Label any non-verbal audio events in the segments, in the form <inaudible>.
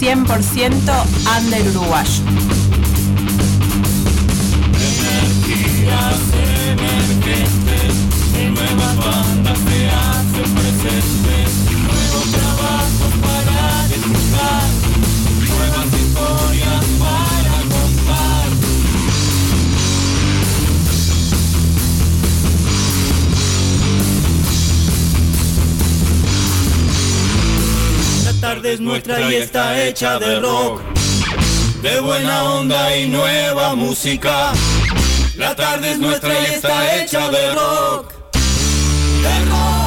100% under uruguayo. Energías emergentes, nuevas bandas se hacen presentes. es nuestra y está hecha de rock, de buena onda y nueva música. La tarde es nuestra y está hecha de rock. De rock.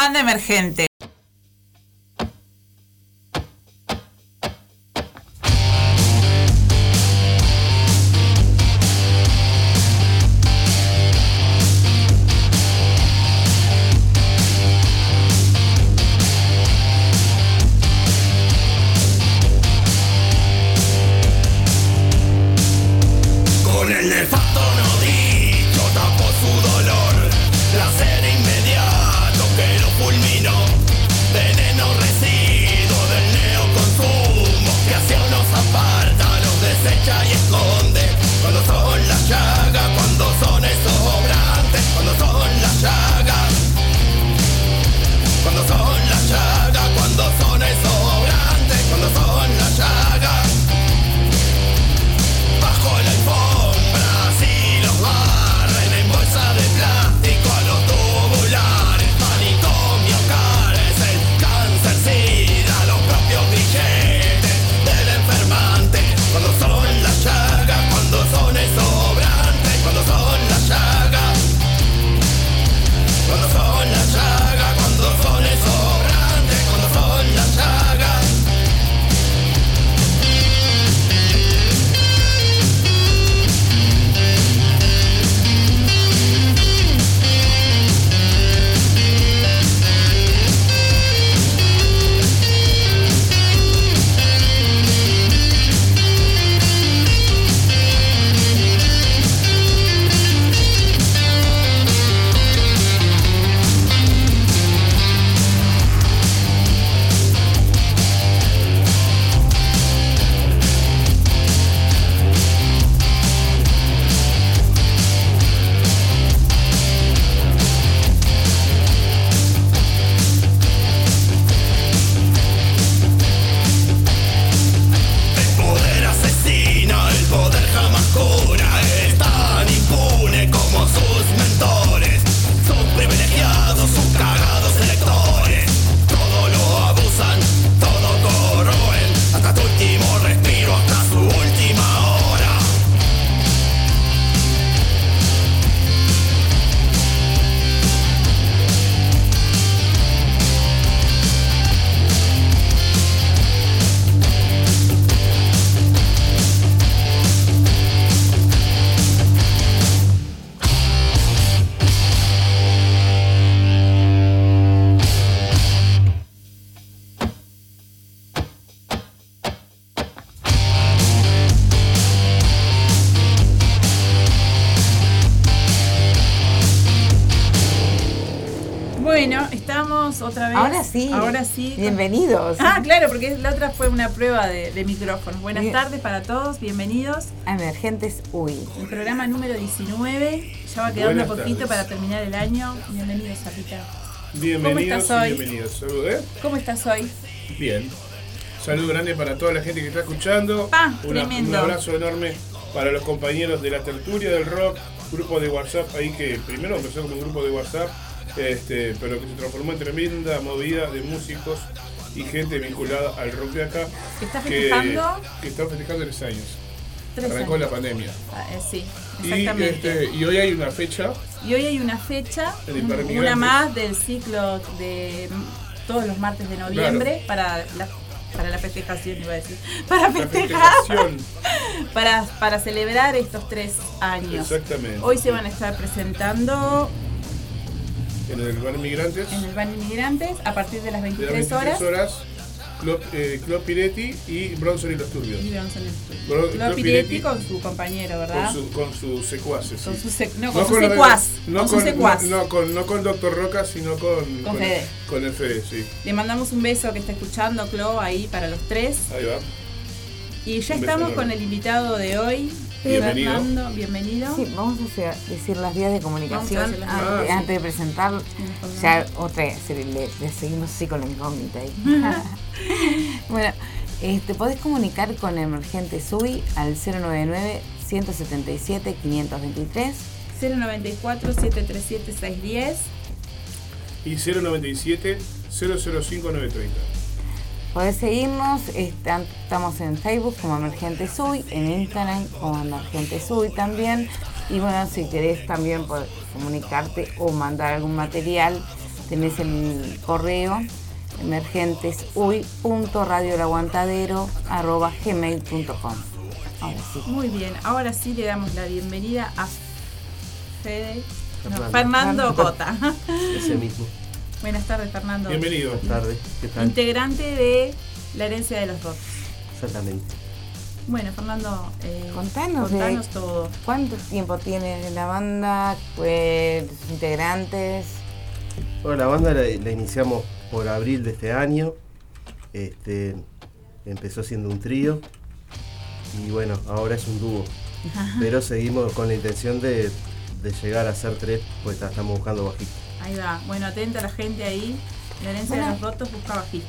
banda emergente. Sí. Bienvenidos. Ah, claro, porque la otra fue una prueba de, de micrófonos. Buenas Bien. tardes para todos, bienvenidos. Emergentes UI. El programa número 19. Ya va quedando Buenas poquito tardes. para terminar el año. Bienvenidos, Sarita. Bienvenidos estás hoy? bienvenidos. Salud, ¿eh? ¿Cómo estás hoy? Bien. Saludo grande para toda la gente que está escuchando. Pa, Una- tremendo. un abrazo enorme para los compañeros de la tertulia del rock, grupo de WhatsApp ahí que primero empezó como un grupo de WhatsApp, este, pero que se transformó en tremenda movida de músicos y gente vinculada al rock de acá. ¿Está que- festejando? Que, está festejando tres años. Tres Arrancó años. la pandemia. Ah, eh, sí, Y, exactamente. este, y hoy hay una fecha Y hoy hay una fecha, una más del ciclo de todos los martes de noviembre para la para la festejación iba a decir <laughs> para festejar <laughs> para, para celebrar estos tres años Exactamente. hoy se van a estar presentando En el bar Migrantes. en el Ban Inmigrantes a partir de las de las 23 23 horas, horas, Club, eh, Club Piretti y Bronson y los Turbios. y vamos en el estudio. Bro- Lo Club Piretti Piretti con su compañero verdad Con, su, con sus secuaces. Con sí. su sec- no, con su los de- secuaz, No con su con, secuaz. no, con, no con Doctor Roca, sino con, Con Fede. con el Fede, sí. le mandamos un beso que está escuchando Clo ahí para los tres Ahí va. y ya Un estamos con el invitado de hoy Bienvenido. Fernando bienvenido Sí, vamos a hacer- decir las vías de comunicación Vamos a hacer las antes. Ah, sí. antes de presentar. Ya otra vez, le, le seguimos así con la incógnita ahí. <laughs> bueno, este, podés comunicar con Emergente SUI al 099 177 523 094 737 610 Y 097 005 930. Podés seguirnos, están- estamos en Facebook como Emergente Sui, en Instagram como Emergente Sui también. Y bueno, si querés también poder comunicarte o mandar algún material, tenés el correo emergentesui.radiolaguantadero.gmail.com Ahora sí. Muy bien, ahora sí le damos la bienvenida a Fede, no. Fernando Cota. Ese mismo. Buenas tardes, Fernando. Bienvenido. Buenas tardes. ¿Qué tal? Integrante de la herencia de los rotos. Exactamente. Bueno, Fernando, eh, Contanos de- contanos todo. ¿Cuánto tiempo tiene la banda? Pues, integrantes. Bueno, la banda la, la iniciamos por abril de este año. Este, empezó siendo un trío. Y bueno, ahora es un dúo. Pero seguimos con la intención de, de llegar a ser tres, pues estamos buscando bajista. Ahí va. Bueno, atenta a la gente ahí. La herencia Bueno. de los rotos busca bajista.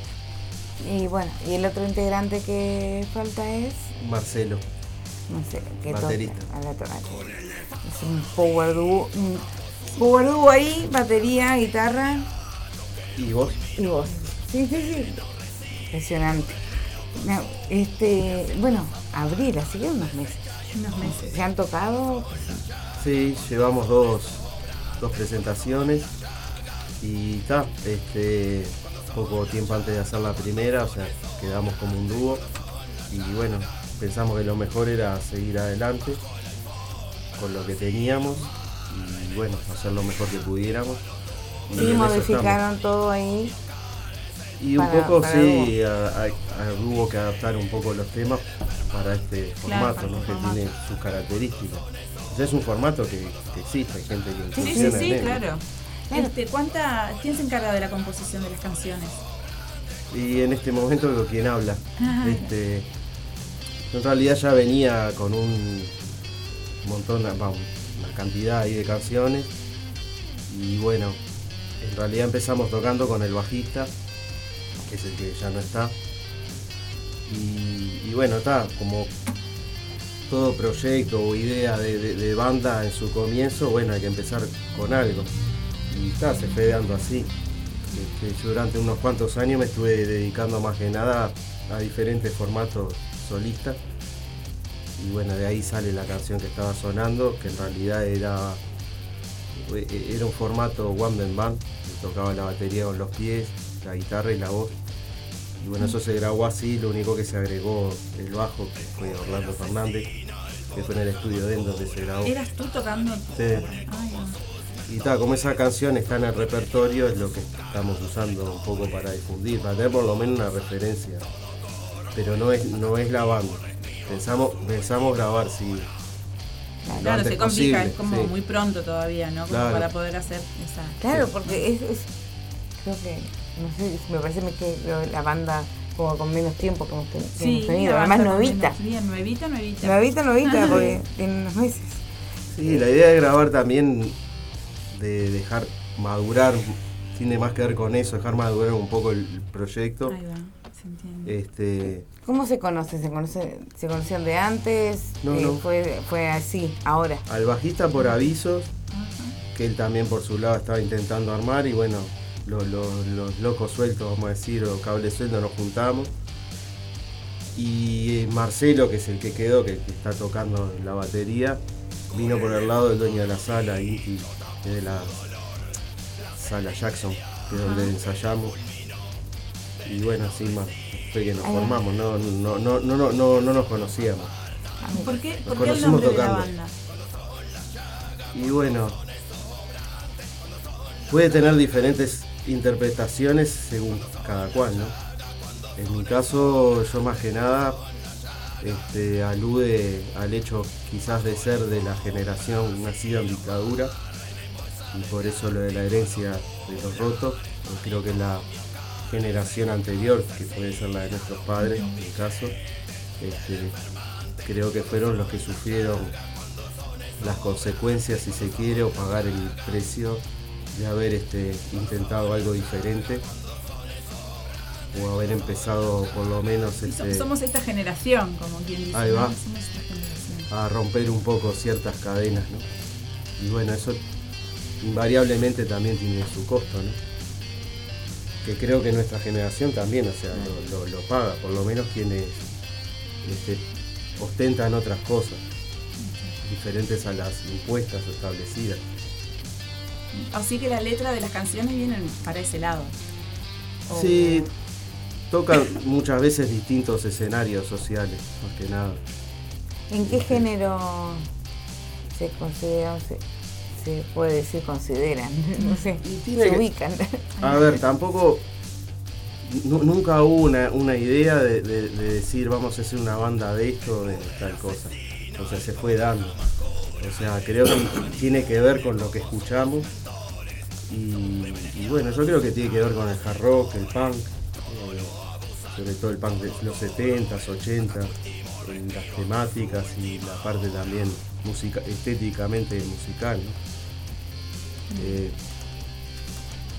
Y bueno, y el otro integrante que falta es, Marcelo. no sé, que Baterista. toca. Es un power duo, un power duo ahí, batería, guitarra ¿Y vos? y voz. Sí, sí, sí. Impresionante. No, este, bueno, abril, así que unos meses. Unos meses. ¿Se han tocado? Sí, llevamos dos, dos presentaciones. Y está, este, poco tiempo antes de hacer la primera, o sea, quedamos como un dúo. Y bueno, pensamos que lo mejor era seguir adelante con lo que teníamos y bueno, hacer lo mejor que pudiéramos. Y Sí, modificaron todo ahí. Y un poco sí, a- a- a- hubo que adaptar un poco los temas para este formato, ¿no? que formato. tiene sus características. O sea, es un formato que, que existe, hay gente que Sí, sí, sí, claro. Claro. Este, ¿cuánta, ¿Quién se encarga de la composición de las canciones? Y en este momento quien habla. Ajá. Este, en realidad ya venía con un montón, va, una cantidad ahí de canciones. Y bueno, en realidad empezamos tocando con el bajista, que es el que ya no está. Y, y bueno, está, como todo proyecto o idea de, de- de banda en su comienzo, bueno, hay que empezar con algo. Y está, se fue dando así. Este, yo durante unos cuantos años me estuve dedicando más que nada a diferentes formatos solistas. Y bueno, de ahí sale la canción que estaba sonando, que en realidad era, e- era un formato one man band, que tocaba la batería con los pies, la guitarra y la voz. Y bueno, eso se grabó así, lo único que se agregó el bajo, que fue Orlando Fernández, que fue en el estudio de donde se grabó. ¿Eras tú tocando? Sí. Ay, no. Y ta, como esa canción está en el repertorio, es lo que estamos usando un poco para difundir, para tener por lo menos una referencia. Pero no es, no es la banda. Pensamos, pensamos grabar, sí. lo Claro, antes se complica, posible, es como sí. muy pronto todavía, ¿no? Como Claro. para poder hacer esa. Claro, porque es, es- creo que, no sé, me parece que la banda como con menos tiempo que hemos, Sí, tenido. la Además, Bien, nuevita, nuevita. Novita, novita, porque <laughs> tiene unos meses. Sí, la idea de grabar también, de dejar madurar, tiene más que ver con eso, dejar madurar un poco el proyecto. Ahí va, se entiende. Este, ¿Cómo se conocen? ¿Se, conoce, ¿Se conocían de antes? No, Eh, no. Fue, fue así, ahora. al bajista por avisos, que él también por su lado estaba intentando armar y bueno, lo- lo- los locos sueltos, vamos a decir, o cables sueltos nos juntamos. Y Marcelo, que es el que quedó, que, que está tocando la batería, vino por el lado del dueño de la sala, que es de la sala Jackson, que es donde ensayamos. Y bueno, así más fue que nos formamos, no, no, no, no, no, no, no nos conocíamos. ¿Por qué, Nos por qué el conocimos nombre de la banda? Y bueno, puede tener diferentes interpretaciones según cada cual, ¿no? En mi caso, yo más que nada este, alude al hecho quizás de ser de la generación nacida en dictadura y por eso lo de la herencia de los rotos, pues creo que la generación anterior, que puede ser la de nuestros padres, en mi caso, este, creo que fueron los que sufrieron las consecuencias, si se quiere, o pagar el precio de haber este, intentado algo diferente o haber empezado por lo menos este, somos esta generación, como quien dice. Ahí va. Somos esta generación. a romper un poco ciertas cadenas, ¿no? Y bueno, eso invariablemente también tiene su costo, ¿no? Que creo que nuestra generación también, o sea, lo, lo- lo paga, por lo menos quienes este, ostentan otras cosas, diferentes a las impuestas o establecidas. Así que la letra de las canciones vienen para ese lado. O- Sí, tocan muchas veces distintos escenarios sociales, más que nada. ¿En qué género se consideran, se, puede decir consideran? <laughs> No sé, se que- ubican. A ver, tampoco. nu- nunca hubo una, una idea de, de- de decir vamos a hacer una banda de esto de tal cosa. O sea, se fue dando. O sea, creo que tiene que ver con lo que escuchamos. Y, y bueno, yo creo que tiene que ver con el hard rock, el punk, eh, sobre todo el punk de los 70s, 80s, en las temáticas y la parte también música, estéticamente musical. ¿no? Eh,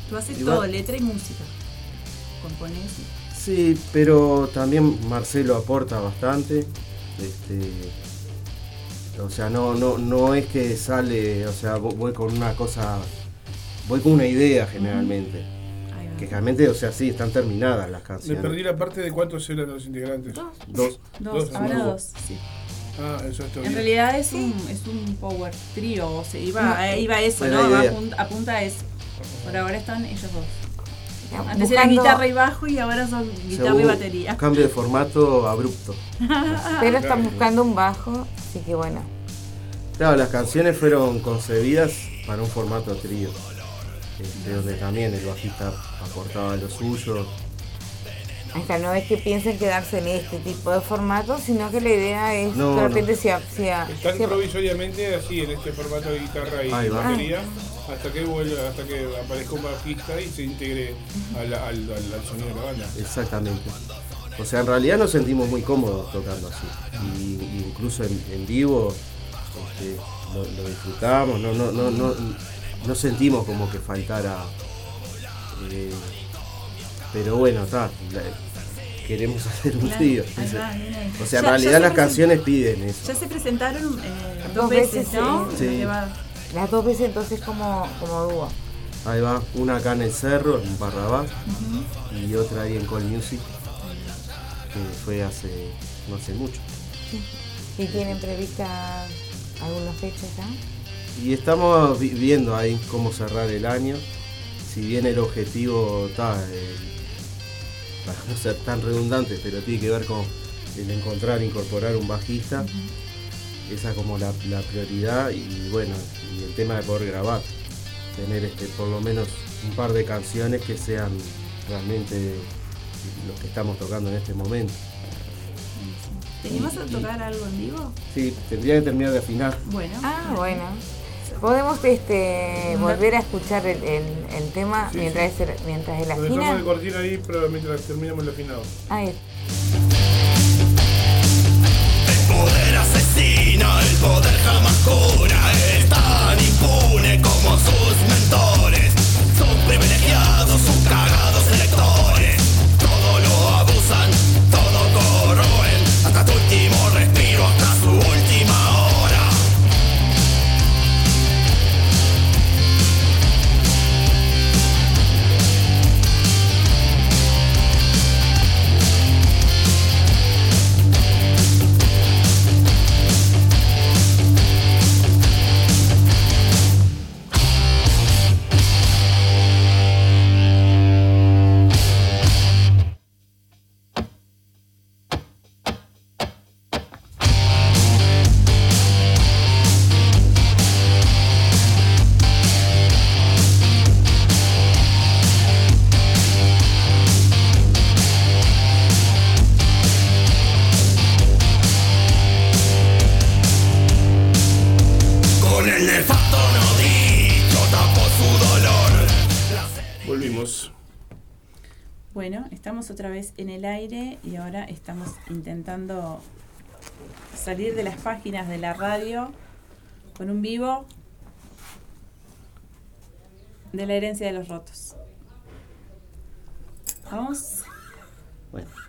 Tú haces Igual- todo, letra y música. Componés. Sí, pero también Marcelo aporta bastante. Este, o sea, no, no, no es que sale, o sea, vo- voy con una cosa, voy con una idea generalmente. Que generalmente, o sea, sí, están terminadas las Me canciones. perdí la parte de cuántos eran los integrantes. Dos. Dos. Dos, Dos, ahora dos, sí. Ah, eso está En bien. realidad es un, es un power trio, o sea, iba, eh, iba a eso, ¿no? Va apunta, apunta a eso. Por ahora están ellos dos. Antes era guitarra y bajo y ahora son guitarra y batería. <laughs> Cambio de formato abrupto. <laughs> Pero están buscando un bajo, así que bueno. Claro, las canciones fueron concebidas para un formato trío. este, donde también el bajista aportaba lo suyo, Hasta no es que piensen quedarse en este tipo de formato, sino que la idea es No, de no. repente si, a- si a- Están provisoriamente así en este formato de guitarra y batería hasta que vuelva, hasta que aparezca un bajista y se integre al, al, al- al sonido de la banda. Exactamente. O sea, en realidad nos sentimos muy cómodos tocando así. Y, y incluso en, en vivo este, lo, lo disfrutamos, no, no, no, no, no sentimos como que faltara. eh, pero bueno, está. Queremos <laughs> hacer un trío. ahí. O sea, en realidad las canciones piden eso. Ya se presentaron eh, dos, Dos veces, veces, ¿no? sí. Las dos veces entonces como, como dúo. Ahí va, una acá en el cerro, en Barrabás, y otra ahí en Call Music, que fue hace no hace mucho. ¿Y tienen previstas algunas fechas ya? Y estamos vi- viendo ahí cómo cerrar el año. Si bien el objetivo está, eh, para no ser tan redundante, pero tiene que ver con el encontrar, incorporar un bajista. Esa es como la, la prioridad y bueno, y el tema de poder grabar. Tener este, por lo menos un par de canciones que sean realmente los que estamos tocando en este momento. ¿Te animás a tocar algo en vivo? Sí, tendría que terminar de afinar. Bueno. Ah, bueno. Podemos este, volver a escuchar el, el- el tema Sí, mientras, mientras él Lo afina. dejamos de cortina ahí, pero mientras terminamos el afinado. Ahí. El poder asesina, el poder jamás cura, es tan impune como sus mentores. Son privilegiados, son cagados electores. Todo lo abusan, todo corroen, hasta tu último respiro, otra vez en el aire y ahora estamos intentando salir de las páginas de la radio con un vivo de la herencia de los rotos. Vamos. Bueno.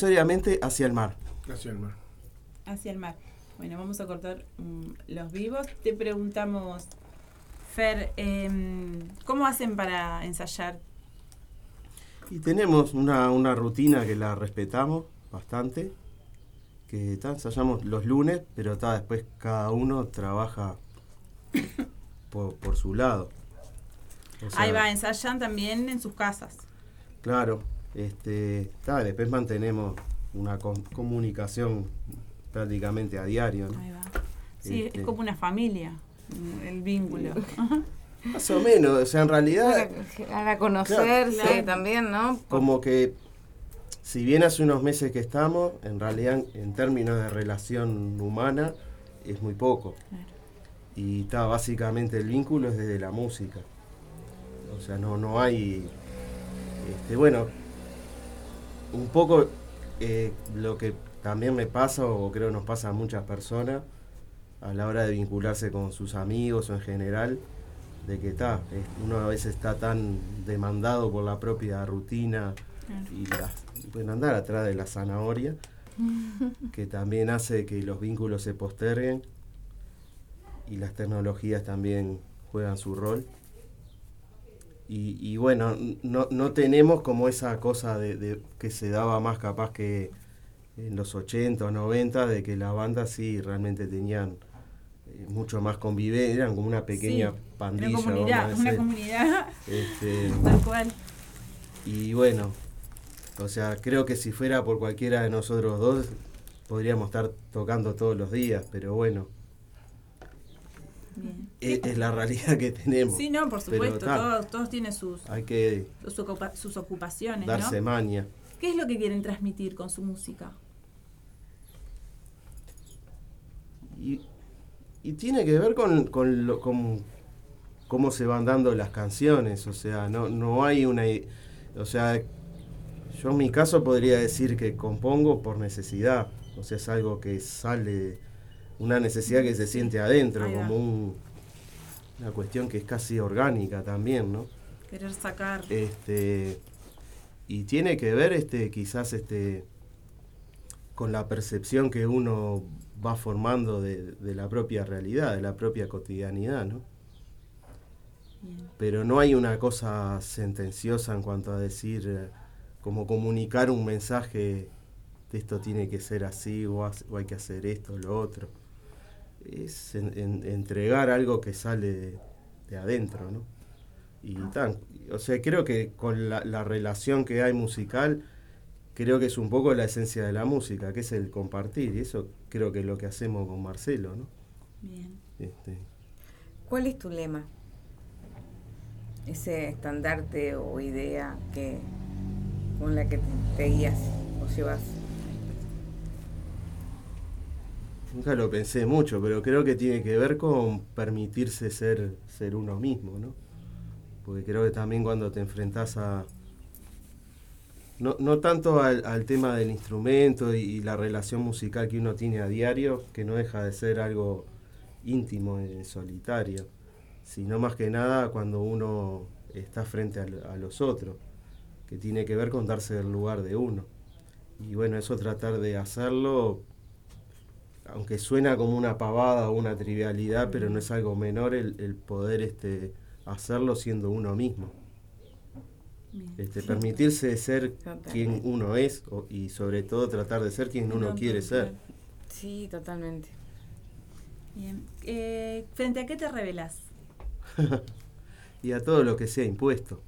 Provisoriamente hacia el mar. Hacia el mar. Hacia el mar. Bueno, vamos a cortar mm, los vivos. Te preguntamos, Fer, em, ¿cómo hacen para ensayar? Y tenemos una, una rutina que la respetamos bastante, que ta, ensayamos los lunes, pero ta, después cada uno trabaja <coughs> por, por su lado. O sea, Ahí va, ensayan también en sus casas. Claro, este, ta, después mantenemos una com- comunicación prácticamente a diario. ¿no? Ahí va. Sí, Este. es como una familia, mm, el vínculo. Más o menos, o sea, en realidad Para conocerse Claro. también, ¿no? como que si bien hace unos meses que estamos, en realidad en términos de relación humana es muy poco. Claro. Y está básicamente el vínculo es desde la música. O sea, no, no hay. Este, bueno, un poco eh, lo que también me pasa, o creo nos pasa a muchas personas, a la hora de vincularse con sus amigos o en general, de que está, uno a veces está tan demandado por la propia rutina Claro. y bueno, andar atrás de la zanahoria, <laughs> que también hace que los vínculos se posterguen y las tecnologías también juegan su rol. Y, y bueno, no, no tenemos como esa cosa de, de que se daba más capaz que en los 80 o 90, de que las bandas sí realmente tenían eh, mucho más convivencia, eran como una pequeña Sí, pandilla. Una comunidad, una comunidad Este, <laughs> tal cual. y bueno, o sea, creo que si fuera por cualquiera de nosotros dos, podríamos estar tocando todos los días, pero bueno, Bien. es, es la realidad que tenemos. Sí, no, por Pero supuesto, todos, todos tienen sus, Hay que sus, ocupa- sus ocupaciones, darse ¿no? maña. ¿Qué es lo que quieren transmitir con su música? Y, y tiene que ver con, con, lo- con cómo se van dando las canciones, o sea, no, no hay una... O sea, yo en mi caso podría decir que compongo por necesidad, o sea, es algo que sale, una necesidad que se siente adentro, como un- una cuestión que es casi orgánica también, ¿no? Querer sacar. Este, y tiene que ver este, quizás este, con la percepción que uno va formando de, de la propia realidad, de la propia cotidianidad, ¿no? Bien. Pero no hay una cosa sentenciosa en cuanto a decir, eh, como comunicar un mensaje de esto tiene que ser así o, o hay que hacer esto o lo otro. Es en- en- entregar algo que sale de, de adentro, ¿no? Y tan, o sea, creo que con la, la relación que hay musical, creo que es un poco la esencia de la música, que es el compartir, y eso creo que es lo que hacemos con Marcelo, ¿no? Bien. Este, ¿Cuál es tu lema? Ese estandarte o idea que con la que te, te guías o llevas. Nunca lo pensé mucho, pero creo que tiene que ver con permitirse ser, ser uno mismo, ¿no? Porque creo que también cuando te enfrentás a... No, no tanto al, tema del instrumento y, la relación musical que uno tiene a diario, que no deja de ser algo íntimo y solitario, sino más que nada cuando uno está frente a, a los otros, que tiene que ver con darse el lugar de uno. Y bueno, eso tratar de hacerlo aunque suena como una pavada o una trivialidad, pero no es algo menor el, el poder este, hacerlo siendo uno mismo. Bien. Este, permitirse ser Totalmente. quien uno es o- y sobre todo tratar de ser quien uno No, quiere ser. Sí, totalmente. Bien. Eh, ¿Frente a qué te revelas? <laughs> y a todo lo que sea impuesto.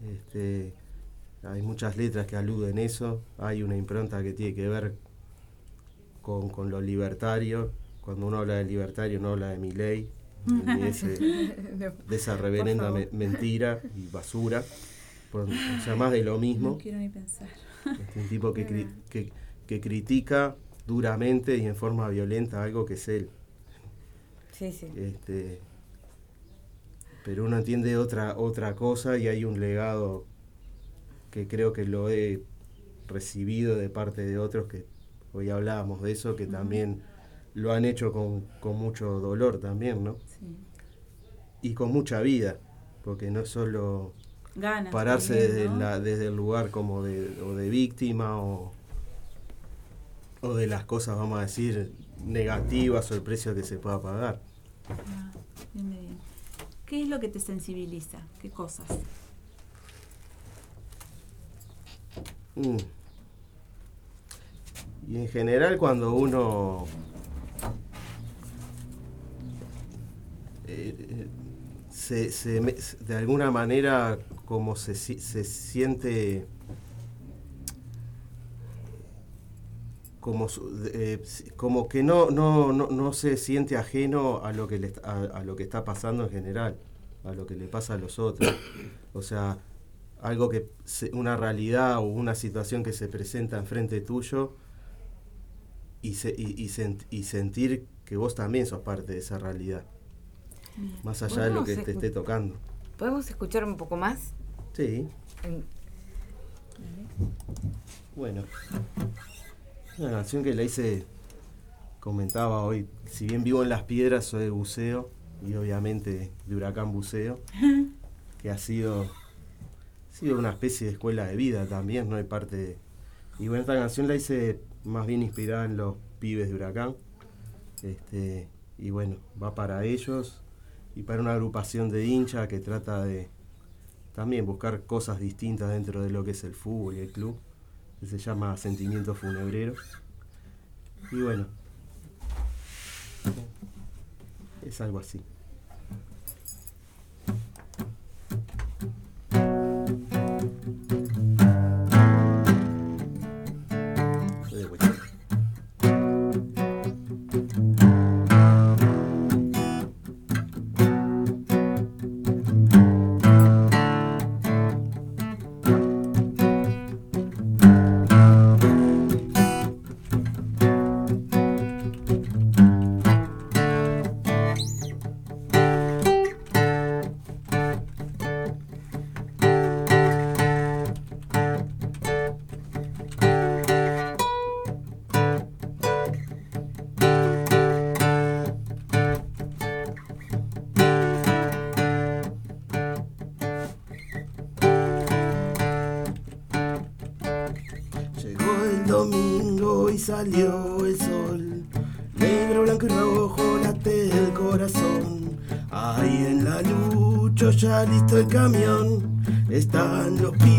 Este, hay muchas letras que aluden eso, hay una impronta que tiene que ver con, con lo libertario. Cuando uno habla de libertario no habla de mi ley, de, <laughs> ese- de esa reverenda me- mentira y basura. Por- o sea, más de lo No mismo. quiero ni pensar. Este, un tipo que, cri- que, que critica duramente y en forma violenta algo que es él. Sí, sí. Este, pero uno entiende otra, otra cosa y hay un legado que creo que lo he recibido de parte de otros que hoy hablábamos de eso, que también lo han hecho con, con mucho dolor también, ¿no? Sí. y con mucha vida, porque no es solo Ganas. pararse también, desde, ¿no? la- desde el lugar como de, o de víctima o, o de las cosas, vamos a decir, negativas o el precio que se pueda pagar. Ah, bien, bien, bien. ¿Qué es lo que te sensibiliza? ¿Qué cosas? Mm. Y en general cuando uno eh, se, se de alguna manera como se, se siente como, eh, como que no, no, no, no se siente ajeno a lo, que le, a, lo que está pasando en general, a lo que le pasa a los otros. O sea, algo que una realidad o una situación que se presenta enfrente tuyo y, se- y, y sent- y sentir que vos también sos parte de esa realidad, Bien. más allá de lo que te esté tocando. ¿Podemos escuchar un poco más? Sí, En- bueno. Una canción que la hice, comentaba hoy, si bien vivo en las piedras, soy de buceo y obviamente de huracán buceo, <laughs> que ha sido, ha sido una especie de escuela de vida también, ¿no? hay parte de- Y bueno, esta canción la hice más bien inspirada en los pibes de huracán. Este, y bueno, va para ellos y para una agrupación de hinchas que trata de también buscar cosas distintas dentro de lo que es el fútbol y el club, se llama Sentimiento Funebrero. Y bueno, es algo así. Salió el sol. Negro, blanco y rojo late el corazón. Ahí en la lucha ya listo el camión. Están los pibes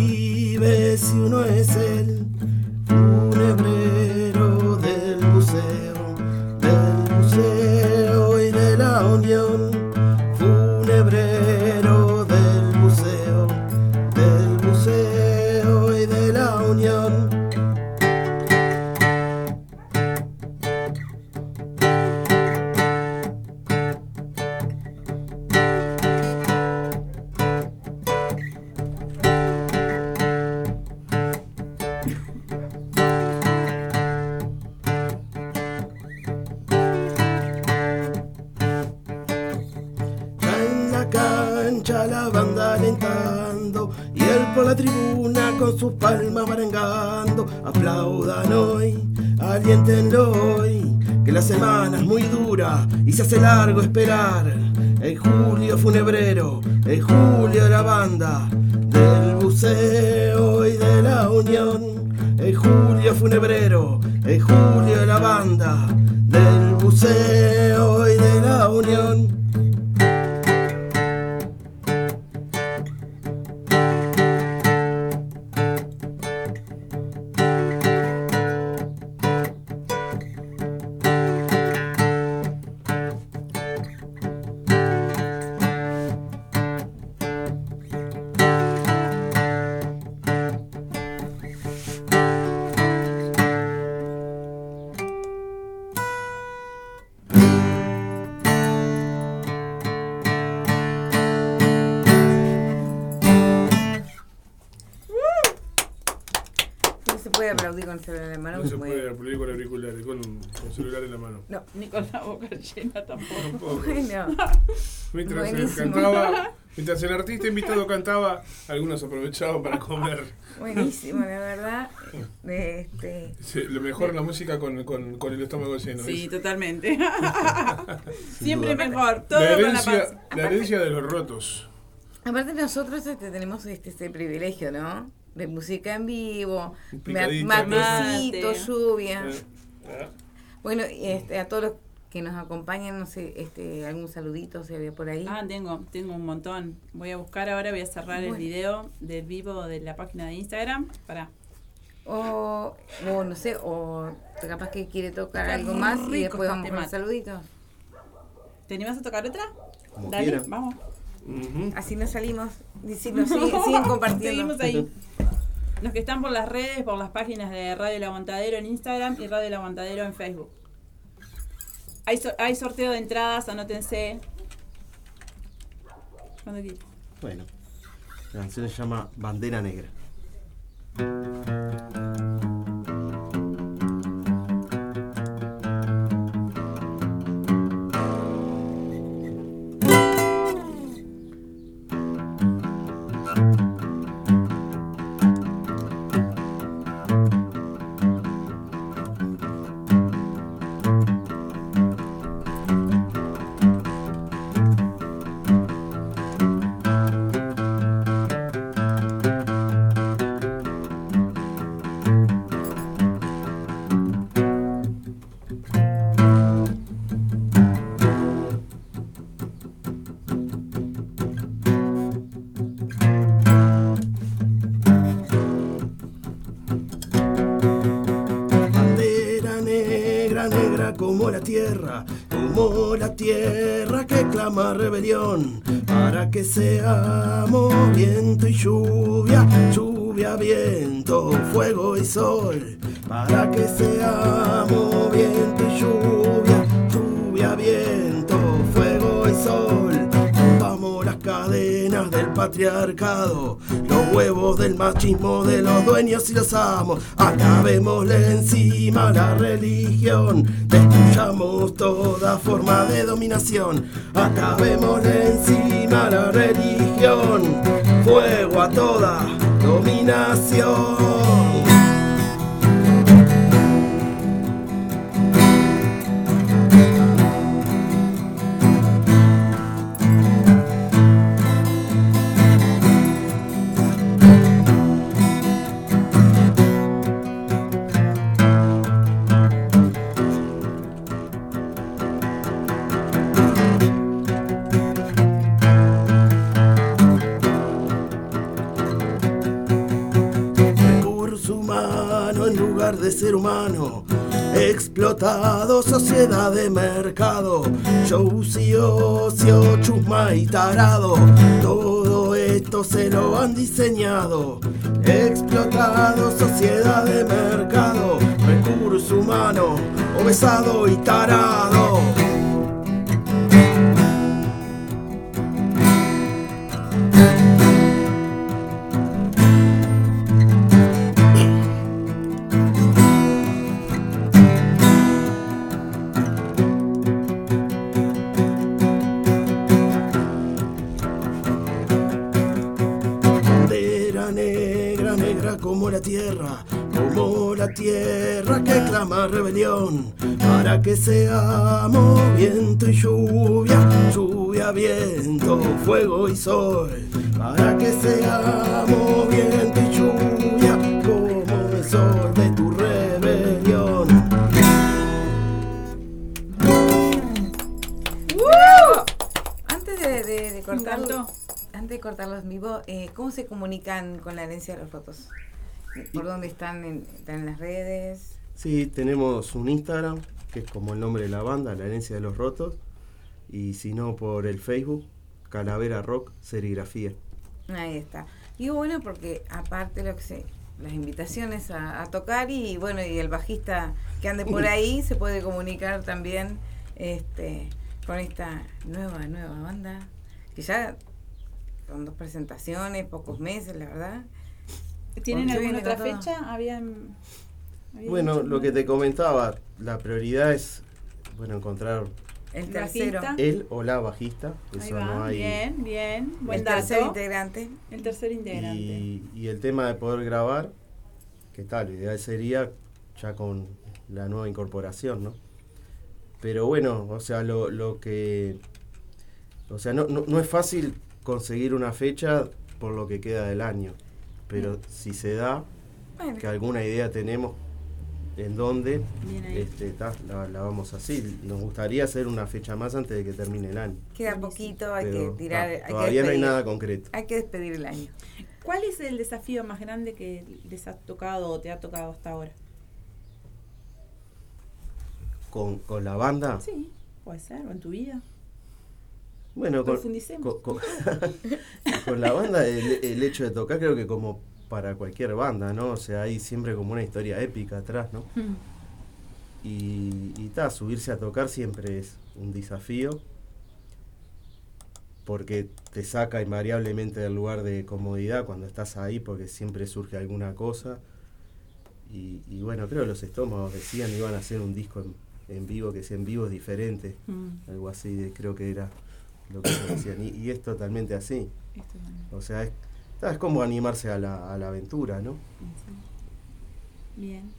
Mientras cantaba, <laughs> el artista invitado cantaba, algunos aprovechaban para comer. Buenísimo, la verdad. Este, Sí, lo mejor la música con, con, con el estómago lleno. Sí, es totalmente. <laughs> <laughs> Siempre duda. mejor. Todo la, con la herencia, panza. la herencia de los rotos. aparte nosotros este, tenemos este, este privilegio, ¿no? De música en vivo, matecito, Mate. lluvia. Eh, ah, Bueno, y, este, a todos los que nos acompañan, no sé, este, algún saludito se había por ahí. Ah, tengo, tengo un montón. Voy a buscar ahora, voy a cerrar el video del vivo de la página de Instagram. Para. O, o no sé, o capaz que quiere tocar Está algo más y después este vamos con saluditos. ¿Te animas a tocar otra? Como Dale, vamos. Así nos salimos. Si nos <laughs> siguen, siguen compartiendo. Seguimos ahí. <laughs> Los que están por las redes, por las páginas de Radio El Aguantadero en Instagram y Radio El Aguantadero en Facebook. Hay, hay sorteo de entradas, anótense. Cuando quieran. Bueno, la canción se llama Bandera Negra. Tierra, como la tierra que clama rebelión, para que seamos viento y lluvia, lluvia, viento, fuego y sol, para que seamos viento y lluvia, lluvia, viento, fuego y sol. Rompamos las cadenas del patriarcado, huevos del machismo de los dueños y los amos. Acabémosle encima la religión, destruyamos toda forma de dominación. Acabémosle encima la religión, fuego a toda dominación. Tarado. Todo esto se lo han diseñado. Explotado, sociedad de mercado, recurso humano, obesado y tarado. Comunican con la herencia de los rotos? ¿Por dónde están? En, ¿Están en las redes? Sí, tenemos un Instagram, que es como el nombre de la banda, La Herencia de los Rotos. Y si no, por el Facebook, Calavera Rock Serigrafía. Ahí está. Digo bueno porque aparte lo que sé, las invitaciones a, a tocar y bueno, y el bajista que ande por <laughs> ahí se puede comunicar también este con esta nueva, nueva banda, que ya con dos presentaciones, pocos meses, la verdad. ¿Tienen alguna otra todo. fecha? Habían. habían Bueno, lo que te comentaba, la prioridad es bueno encontrar El tercero. Bajista. Él o la bajista, Ahí eso va, no hay. bien, bien, buen el dato. tercer integrante. El tercer integrante. Y, y el tema de poder grabar, ¿qué tal? Lo ideal sería ya con la nueva incorporación, ¿no? Pero bueno, o sea, lo, lo que... O sea, no, no, no es fácil conseguir una fecha por lo que queda del año. Pero si se da, Bueno, que alguna idea tenemos en dónde, este, ta, la, la vamos así. Nos gustaría hacer una fecha más antes de que termine el año. queda poquito, hay Pero, que tirar. ta, hay que todavía no hay nada concreto. Hay que despedir el año. ¿Cuál es el desafío más grande que les ha tocado o te ha tocado hasta ahora? Con, con la banda, Sí, puede ser, o en tu vida. Bueno, con, con- con- <laughs> con la banda, el, el hecho de tocar, creo que como para cualquier banda, ¿no? O sea, hay siempre como una historia épica atrás, ¿no? Y, y ta, subirse a tocar siempre es un desafío, porque te saca invariablemente del lugar de comodidad cuando estás ahí, porque siempre surge alguna cosa. Y, y bueno, creo que los estómagos decían iban a hacer un disco en, en vivo, que sea en vivo es diferente Mm, algo así de, creo que era lo que decían y, y es totalmente así o sea es, es como animarse a la, a la aventura no Bien.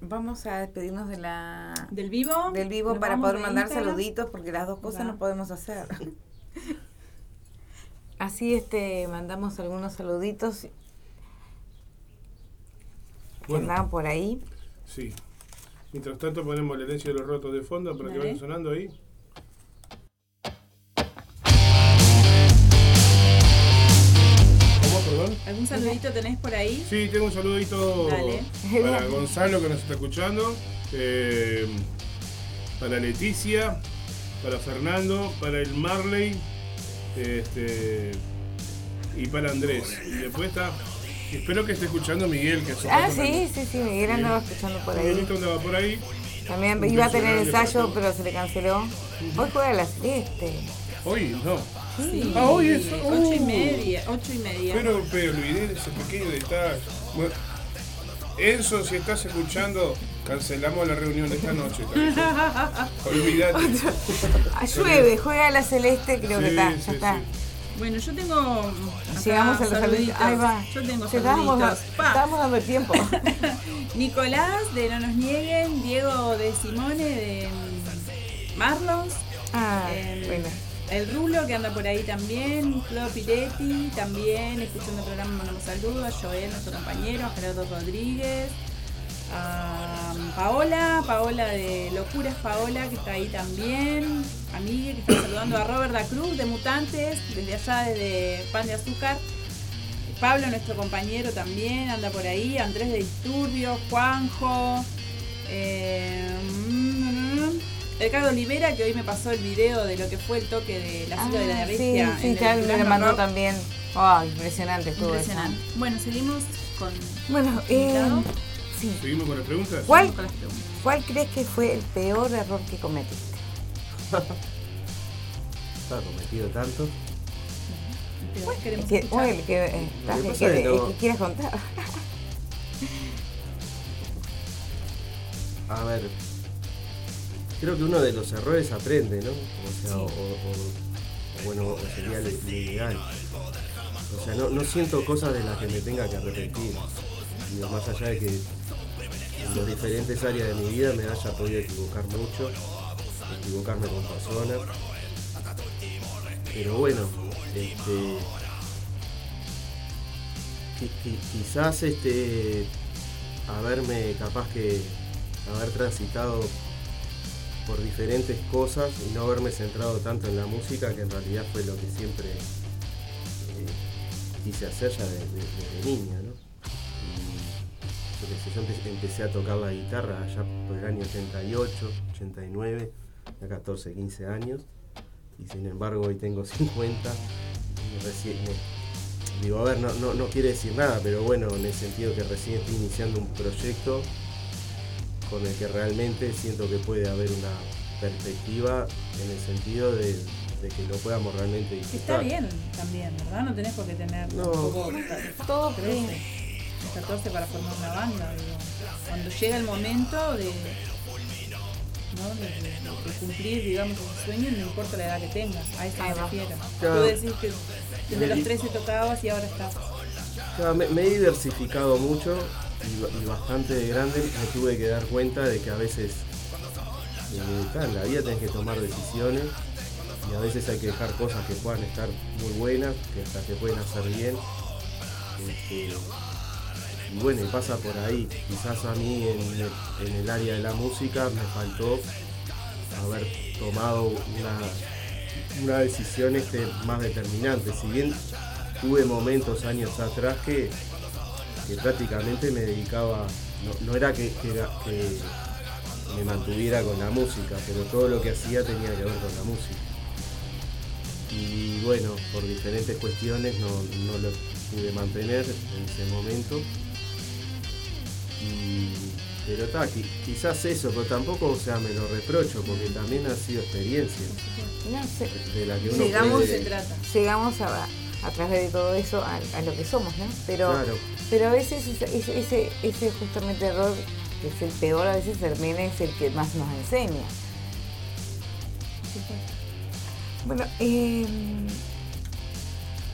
Vamos a despedirnos de la Del vivo. del vivo para poder de mandar Instagram. saluditos porque las dos cosas Va. no podemos hacer. <laughs> Así este mandamos algunos saluditos que Bueno, andaban por ahí. sí. Mientras tanto ponemos la herencia de los rotos de fondo para que Dale. vaya sonando ahí. ¿Algún saludito tenés por ahí? Sí, tengo un saludito Dale. para Gonzalo que nos está escuchando, eh, para Leticia, para Fernando, para el Marley este, y para Andrés. Y después está, espero que esté escuchando Miguel, que Ah, sí, sí, sí, Miguel andaba escuchando por ahí. Miguelito andaba por ahí. También iba a tener ensayo, pero se le canceló. Hoy juega la celeste. Hoy no. Sí. Ah, hoy es- Ocho y uh. media. Ocho y media. Pero, pero olvidé ese pequeño detalle. Bueno, Enzo, si estás escuchando, cancelamos la reunión de esta noche. Olvídate. Ah, <laughs> llueve, juega la celeste, creo que está, sí, ya está. sí. Bueno, yo tengo. Llegamos a los saluditos. Ahí va. Yo tengo saluditos. Pa. estábamos dando el tiempo. <laughs> Nicolás de No Nos Nieguen, Diego de Simone de mm, Marlons, Ah, eh, bueno. El Rulo que anda por ahí también, Claudio Piretti también, escuchando el programa mandamos saludos, a Joel, nuestro compañero, a Gerardo Rodríguez, a Paola, Paola de Locuras Paola que está ahí también, a Miguel que está saludando a Robert da Cruz de Mutantes, desde allá desde Pan de Azúcar. Pablo, nuestro compañero, también anda por ahí. Andrés de Disturbios, Juanjo. Eh, mm, Ricardo Olivera, que hoy me pasó el video de lo que fue el toque de la cita de la Ah, sí, sí, el me lo mandó Rock. también. Oh, impresionante estuvo eso. Impresionante. Bueno, seguimos con, Bueno, eh, sí. Seguimos con las preguntas. ¿Cuál, con las preguntas. ¿Cuál crees que fue el peor error que cometiste? está cometido tanto Después queremos Que, escuchar. o el que, eh, Lo que que, pasa que- es que no- que quieras contar. <laughs> a ver creo que uno de los errores aprende no o sea o, o- o- bueno sería lo, ideal. O sea no, no siento cosas de las que me tenga que arrepentir Digo, más allá de que en las diferentes áreas de mi vida me haya podido equivocar mucho equivocarme con personas. Pero bueno este qui- qui- quizás este haberme capaz que haber transitado por diferentes cosas y no haberme centrado tanto en la música que en realidad fue lo que siempre eh, quise hacer ya de- de- desde niña ¿no? Y yo, empecé a tocar la guitarra allá por el año 88, 89, a 14, 15 años y sin embargo hoy tengo 50 y recién me- digo a ver no, no, no quiere decir nada pero bueno en el sentido que recién estoy iniciando un proyecto con el que realmente siento que puede haber una perspectiva en el sentido de, de que lo podamos realmente disfrutar. está bien también, ¿verdad? No tenés por qué tener No. tampoco Todo 13, 14 para formar una banda. digo. Cuando llega el momento de, ¿no? De, de- de cumplir, digamos, ese sueño, no importa la edad que tengas, a eso Ahí me refiero. Claro. Tú decís que desde los Me- 13 tocabas y ahora estás. Claro, me, me he diversificado mucho y, ba- y bastante de grande me tuve que dar cuenta de que a veces eh, en la vida tenés que tomar decisiones y a veces hay que dejar cosas que puedan estar muy buenas, que hasta te pueden hacer bien. Este, y bueno, y pasa por ahí. Quizás a mí en el, en el área de la música me faltó haber tomado una, una decisión este, más determinante. Si bien tuve momentos años atrás que, que prácticamente me dedicaba, no, no era que, que era- que me mantuviera con la música, pero todo lo que hacía tenía que ver con la música. Y bueno, por diferentes cuestiones no, no lo pude mantener en ese momento. Y- pero está, quizás eso, pero tampoco, o sea, me lo reprocho, porque también ha sido experiencia No sé, de la que uno Llegamos- puede- se trata. llegamos a, a través de todo eso a, a lo que somos, ¿no? Pero, Claro. pero a veces ese, ese, ese, ese justamente error, que es el peor, a veces también es el que más nos enseña. Bueno, eh,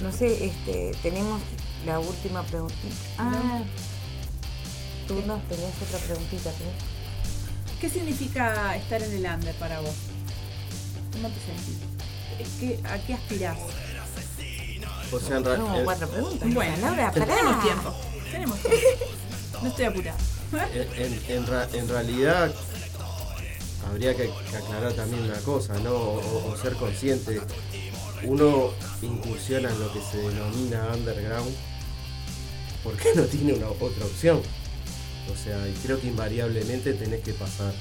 no sé, este, tenemos la última preguntita. Ah, tú no tenías otra preguntita, creo. ¿Qué significa estar en el under para vos? ¿Cómo te sentís? ¿A qué aspirás? O sea, en ra- No, cuatro preguntas. Bueno, Laura, pará. tenemos tiempo. Tenemos tiempo. <laughs> No estoy apurada. En, en- en ra- en realidad habría que, que aclarar también una cosa, ¿no? O, o ser consciente. Uno incursiona en lo que se denomina underground porque no tiene una otra opción. O sea, y creo que invariablemente tenés que pasar.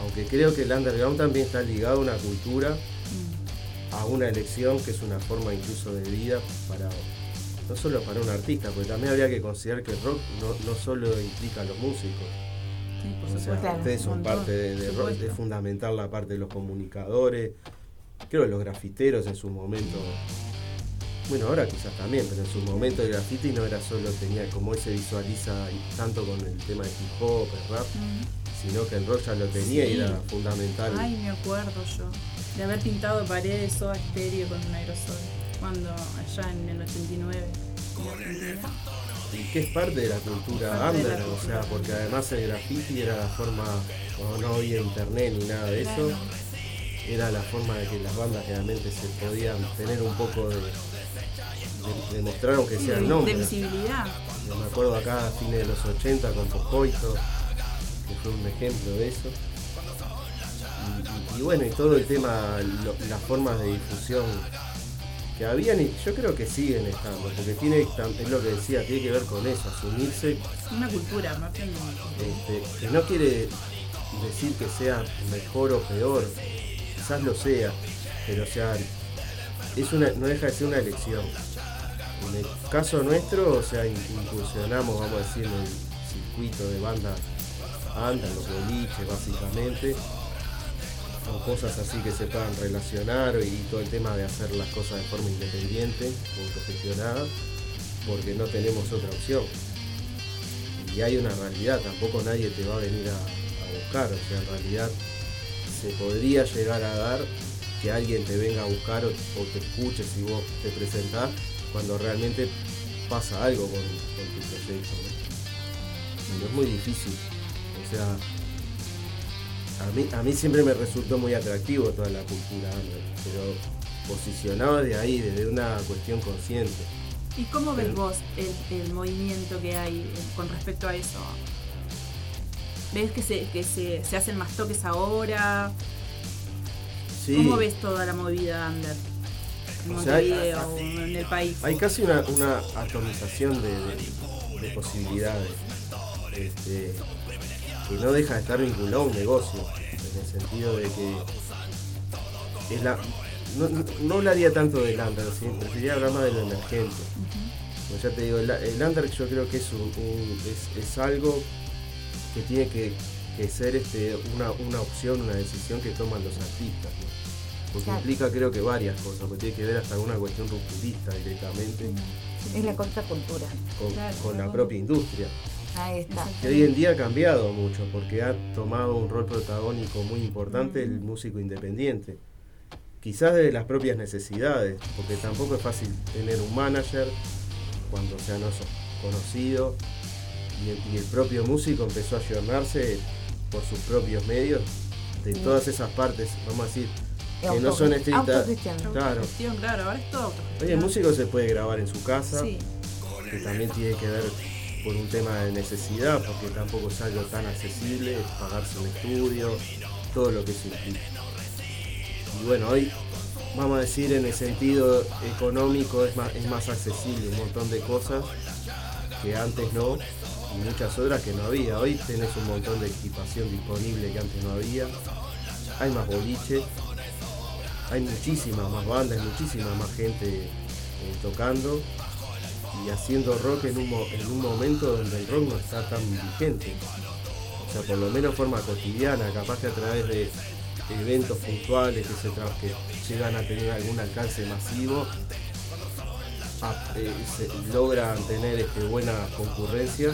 Aunque creo que el underground también está ligado a una cultura, a una elección que es una forma incluso de vida para no solo para un artista, porque también habría que considerar que el rock no, no solo implica a los músicos. Sí, por O sea. Claro, ustedes son montón, parte de, rock, es fundamental la parte de los comunicadores, creo que los grafiteros en su momento, bueno ahora quizás también, pero en su momento el graffiti no era solo, tenía como se visualiza tanto con el tema de hip hop, el rap, sino que el rock ya lo tenía y era fundamental. Ay, me acuerdo yo de haber pintado paredes soda estéreo con un aerosol cuando allá en el 89 en Argentina. y que es parte de la cultura de under, o sea, porque además el graffiti era la forma, como no había internet ni nada de eso, Claro. era la forma de que las bandas realmente se podían tener un poco de, de, de mostrar aunque Sí, sea de, el de nombre. visibilidad. Yo me acuerdo acá a fines de los 80 con Poscoito, que fue un ejemplo de eso. Y, bueno, y todo el tema, lo- las formas de difusión que habían y yo creo que siguen estando, porque tiene, es lo que decía, tiene que ver con eso, asumirse, Una cultura, más que este, que no quiere decir que sea mejor o peor, quizás lo sea, pero o sea, es una, no deja de ser una elección. En el caso nuestro, o sea, in- incursionamos, vamos a decir, en el circuito de bandas andan los boliches básicamente, con cosas así que se puedan relacionar y todo el tema de hacer las cosas de forma independiente, autogestionada, porque no tenemos otra opción. Y hay una realidad, tampoco nadie te va a venir a, buscar, o sea, en realidad se podría llegar a dar que alguien te venga a buscar o, o te escuche si vos te presentás cuando realmente pasa algo con, tu proyecto. Pero es muy difícil. O sea, a mí, a mí siempre me resultó muy atractivo toda la cultura pero posicionado de ahí, desde una cuestión consciente. ¿Y cómo ves vos el, el movimiento que hay eh, con respecto a eso? ¿Ves que se, que se, se hacen más toques ahora? Sí, ¿Cómo ves toda la movida under? En O sea, hay- Montevideo en el país. Hay casi una, una atomización de, de- de posibilidades este, que no deja de estar vinculado a un negocio, en el sentido de que es la, no, no- no hablaría tanto del under, ¿sí? preferiría hablar más de lo emergente. Como ya te digo, el, el under yo creo que es, un- un- es, es algo que tiene que, que ser este, una, una opción, una decisión que toman los artistas. ¿no? Porque Claro. implica creo que varias cosas, porque tiene que ver hasta una cuestión rupturista directamente Es la contracultura. con, Claro, con la propia industria. Ahí está. Que hoy en día ha cambiado mucho porque ha tomado un rol protagónico muy importante el músico independiente. Quizás de las propias necesidades, porque tampoco es fácil tener un manager cuando ya no sos conocido y el, y el propio músico empezó a ayornarse por sus propios medios de todas esas partes, vamos a decir, que no son estrictas. Claro. Ahora es todo autogestión. el músico se puede grabar en su casa, Sí, que también tiene que ver por un tema de necesidad, porque tampoco es algo tan accesible, pagarse un estudio, todo lo que se implica. Y bueno, hoy, vamos a decir, en el sentido económico es más, es más accesible un montón de cosas que antes no, y muchas otras que no había. Hoy tenés un montón de equipación disponible que antes no había, hay más boliches, hay muchísimas más bandas, muchísima más gente eh, tocando y haciendo rock en un, en un momento donde el rock no está tan vigente. O sea, por lo menos forma cotidiana, capaz que a través de eventos puntuales que, se que llegan a tener algún alcance masivo, eh, se logran tener este, buena concurrencia,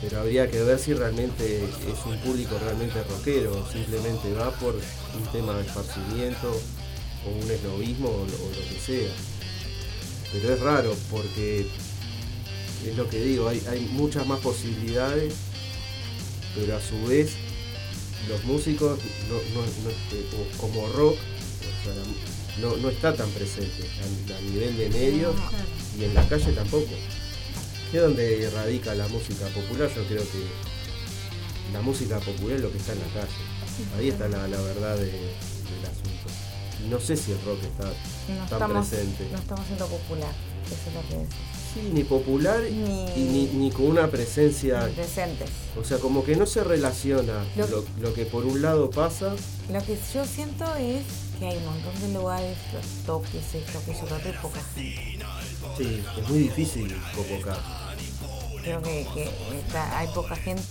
pero habría que ver si realmente es un público realmente rockero, simplemente va por un tema de esparcimiento o un esnovismo o lo que sea. Pero es raro porque es lo que digo, hay, hay muchas más posibilidades, pero a su vez los músicos no, no- no- eh, como rock o sea, no, no está tan presente a, a nivel de medios y en la calle tampoco. Que es donde radica la música popular, yo creo que la música popular es lo que está en la calle. Ahí está la, la verdad de- del asunto. No sé si el rock está No tan estamos, presente. no estamos siendo popular. Eso es lo que es. Sí, ni popular Ni- y ni, ni con una presencia. Presentes. O sea, como que no se relaciona Lo- lo, lo que por un lado pasa. Lo que yo siento es que hay un montón de lugares, los toques, esto, que yo creo poca gente. Sí, es muy difícil convocar. Creo que, que está- hay poca gente.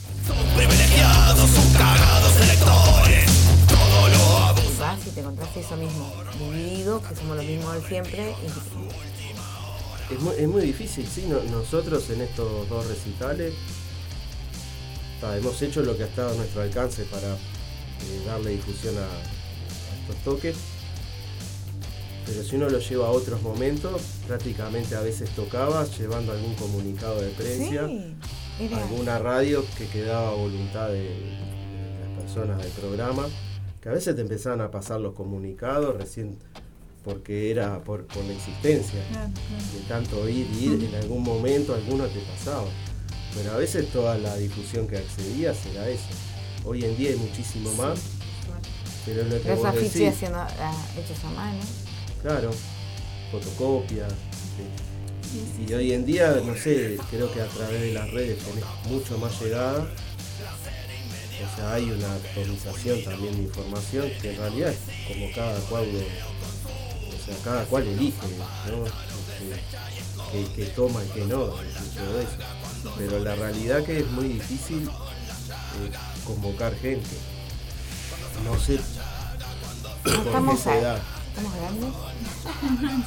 Vas y te encontrás eso mismo, dividido, que somos lo mismo de siempre, y Es muy, es muy difícil, sí. no- nosotros en estos dos recitales ta, hemos hecho lo que ha estado a nuestro alcance para eh, darle difusión a, a estos toques. Pero si uno lo lleva a otros momentos, prácticamente a veces tocaba llevando algún comunicado de prensa. Sí, alguna radio que quedaba a voluntad de, de las personas del programa, que a veces te empezaban a pasar los comunicados recién porque era por, por la insistencia claro, claro. de tanto ir y ir, en algún momento alguno te pasaba. Pero a veces toda la difusión que accedías era eso. Hoy en día hay muchísimo más, pero es lo que vos decís, haciendo, ah, hechos a mano. claro, fotocopias. sí, Y hoy en día, no sé, creo que a través de las redes tenés mucho más llegada. O sea, hay una atomización también de información que en realidad es como cada cual lo- o sea, cada cual elige, ¿no? Que, que- que toma y que no, y todo eso. Pero la realidad que es muy difícil eh, convocar gente. No sé por qué Estamos, se da. estamos grandes.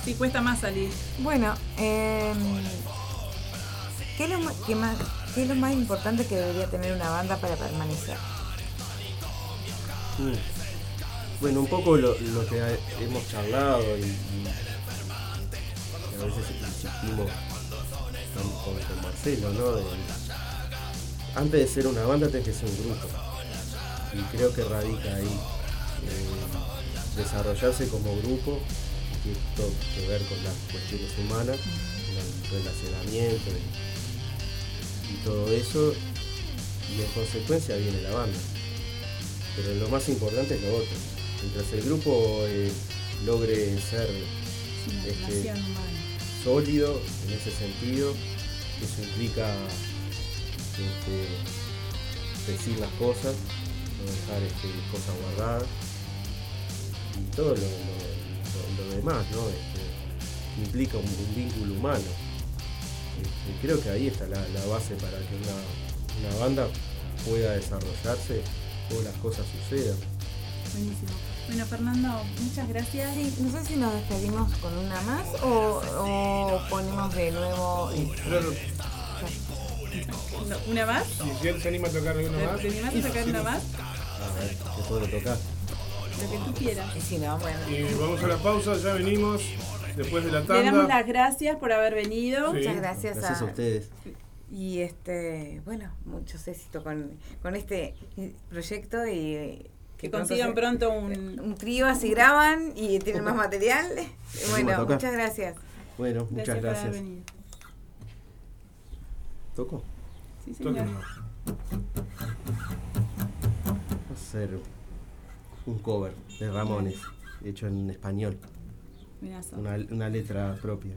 <laughs> Sí, cuesta más salir. Bueno, em, ¿qué, es lo qué más, ¿qué es lo más importante que debería tener una banda para permanecer? Mm. Bueno, un poco lo, lo que ha- hemos charlado y, a veces insistimos con, Marcelo, ¿no? De- antes de ser una banda tenés que ser un grupo. Y creo que radica ahí eh, desarrollarse como grupo, que todo que ver con las cuestiones humanas, con el relacionamiento y, y todo eso. Y en consecuencia viene la banda pero lo más importante es lo otro. Mientras el grupo eh, logre ser Este- sólido en ese sentido, eso implica este, decir las cosas, no dejar este, cosas guardadas y todo lo, lo- lo- lo demás, ¿no? Este, implica un, un vínculo humano. Este, creo que ahí está la, la base para que una, una banda pueda desarrollarse o las cosas sucedan. Buenísimo. Bueno, Fernando, muchas gracias. Sí, no sé si nos despedimos con una más o, o ponemos de nuevo. Y, este, No, ¿Una más? Y si él se anima a tocar alguna más. ¿Te animás a sacar una más? A ver, ¿qué puedo tocar? Lo que tú quieras. Y si no, bueno. Y vamos a la pausa, ya venimos después de la Le damos tanda. las gracias por haber venido. Sí. Muchas gracias, Gracias a ustedes. Y este, bueno, muchos éxitos con, con este proyecto y Que pronto consigan se- pronto un. <laughs> un trío así graban y tienen más material. a Bueno, muchas gracias. Bueno, muchas gracias. venido. ¿Toco? Sí, señor. Tóquenlo. Va a ser un cover de Ramones, hecho en español. Una, una letra propia.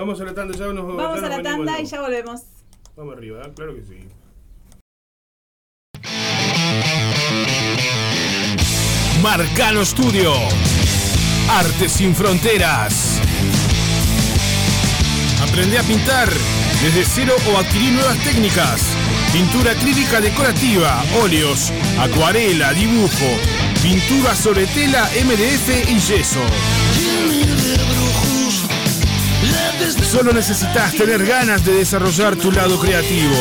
Vamos a la tanda, ya nos Vamos ya a la tanda y ya volvemos. Vamos arriba, ¿eh? claro que sí. Marcano Studio. Arte sin fronteras. Aprende a pintar desde cero o adquirir nuevas técnicas. Pintura acrílica decorativa, óleos, acuarela, dibujo, pintura sobre tela, MDF y yeso. Solo necesitas tener ganas de desarrollar tu lado creativo.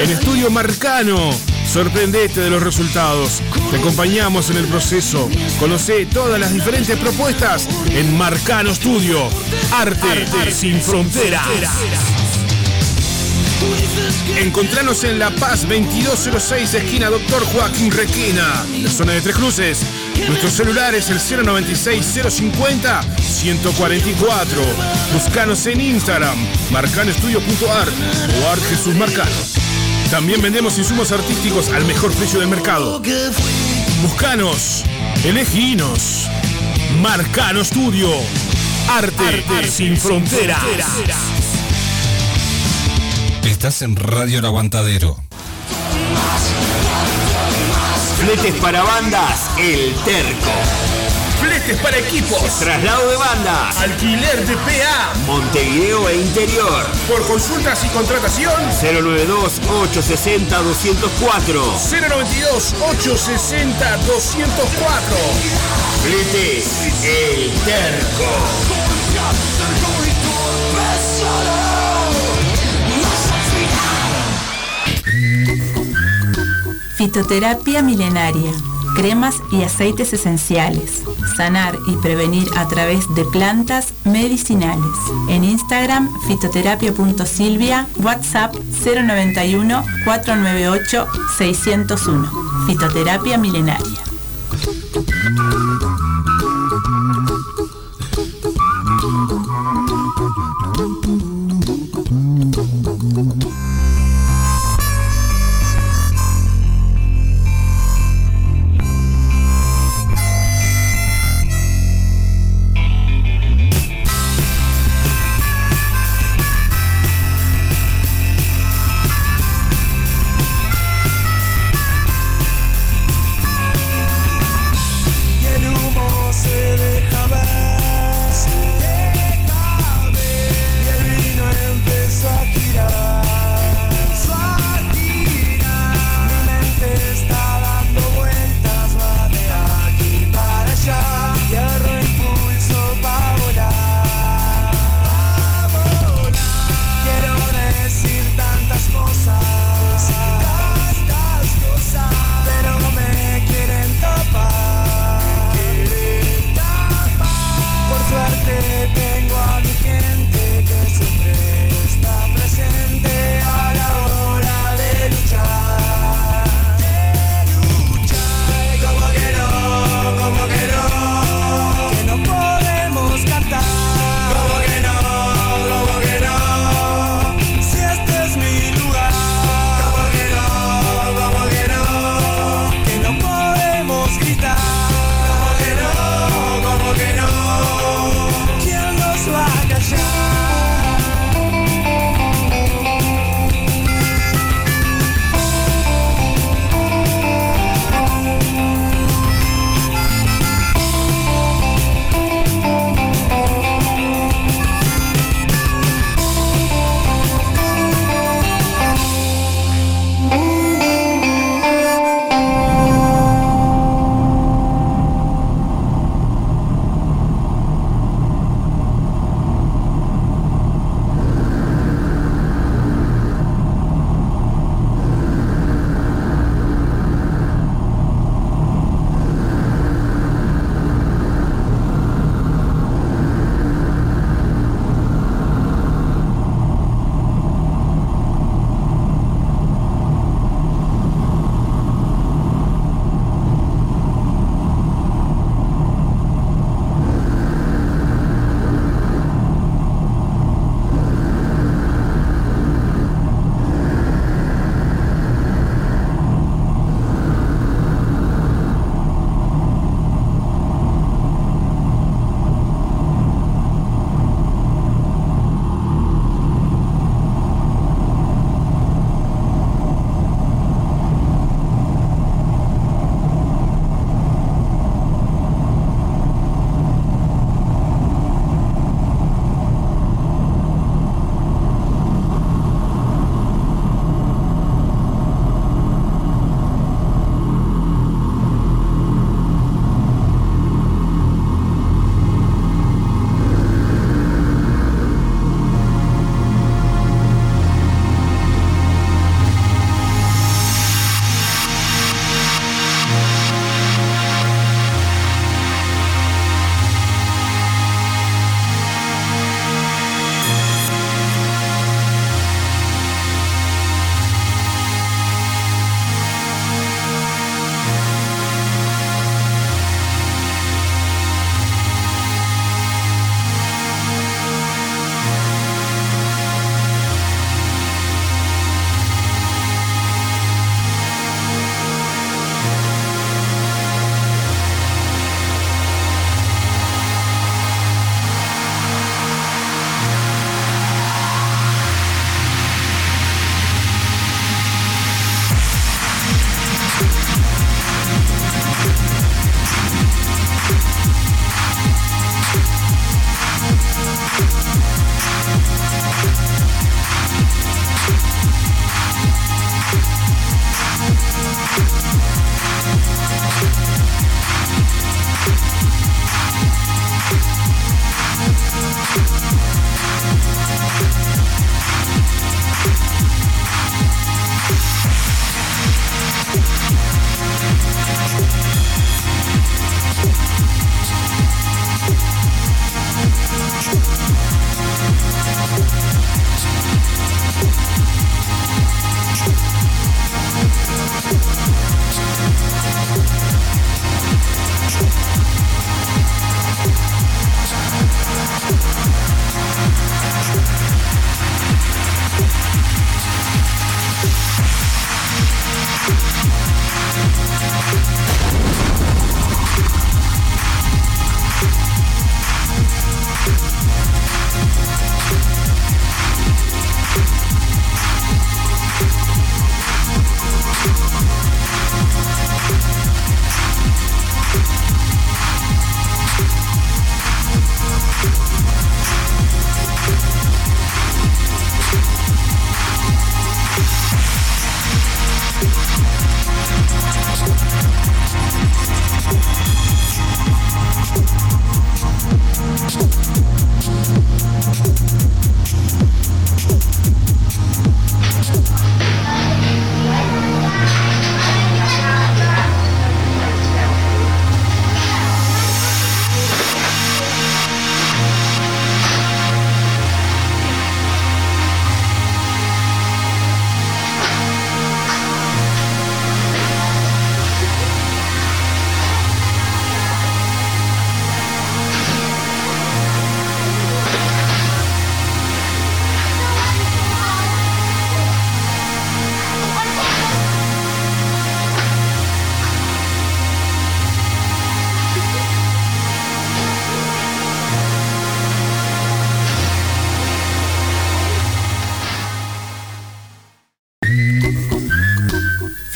En Estudio Marcano, sorprendete de los resultados. Te acompañamos en el proceso. Conoce todas las diferentes propuestas en Marcano Studio. Arte, sin fronteras. Encontranos en La Paz 2206, esquina Doctor Joaquín Requena, en la zona de Tres Cruces. Nuestro celular es el 096-050-144. Buscanos en Instagram, marcanoestudio.art o Art Jesús Marcano. También vendemos insumos artísticos al mejor precio del mercado. Buscanos, eleginos. Marcano Studio. Arte, sin fronteras. Estás en Radio El Aguantadero. Fletes para bandas, El Terco. Para equipos. Traslado de bandas, Alquiler de PA. Montevideo e interior. Por consultas y contratación. 092-860-204. 092-860-204. Fletes, El Terco. Fitoterapia milenaria. Cremas y aceites esenciales. Sanar y prevenir a través de plantas medicinales. En Instagram, fitoterapia.silvia, WhatsApp 091 498 601. Fitoterapia milenaria.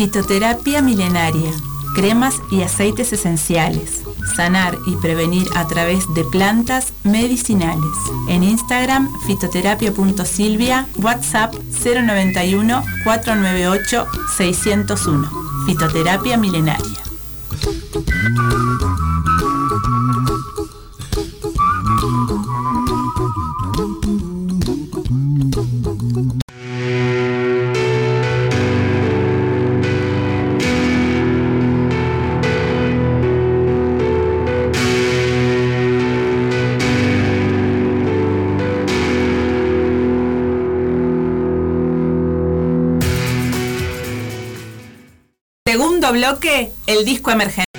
Fitoterapia milenaria. Cremas y aceites esenciales. Sanar y prevenir a través de plantas medicinales. En Instagram, fitoterapia.silvia, WhatsApp 091 498 601. Fitoterapia milenaria. Bloque, el disco emergente.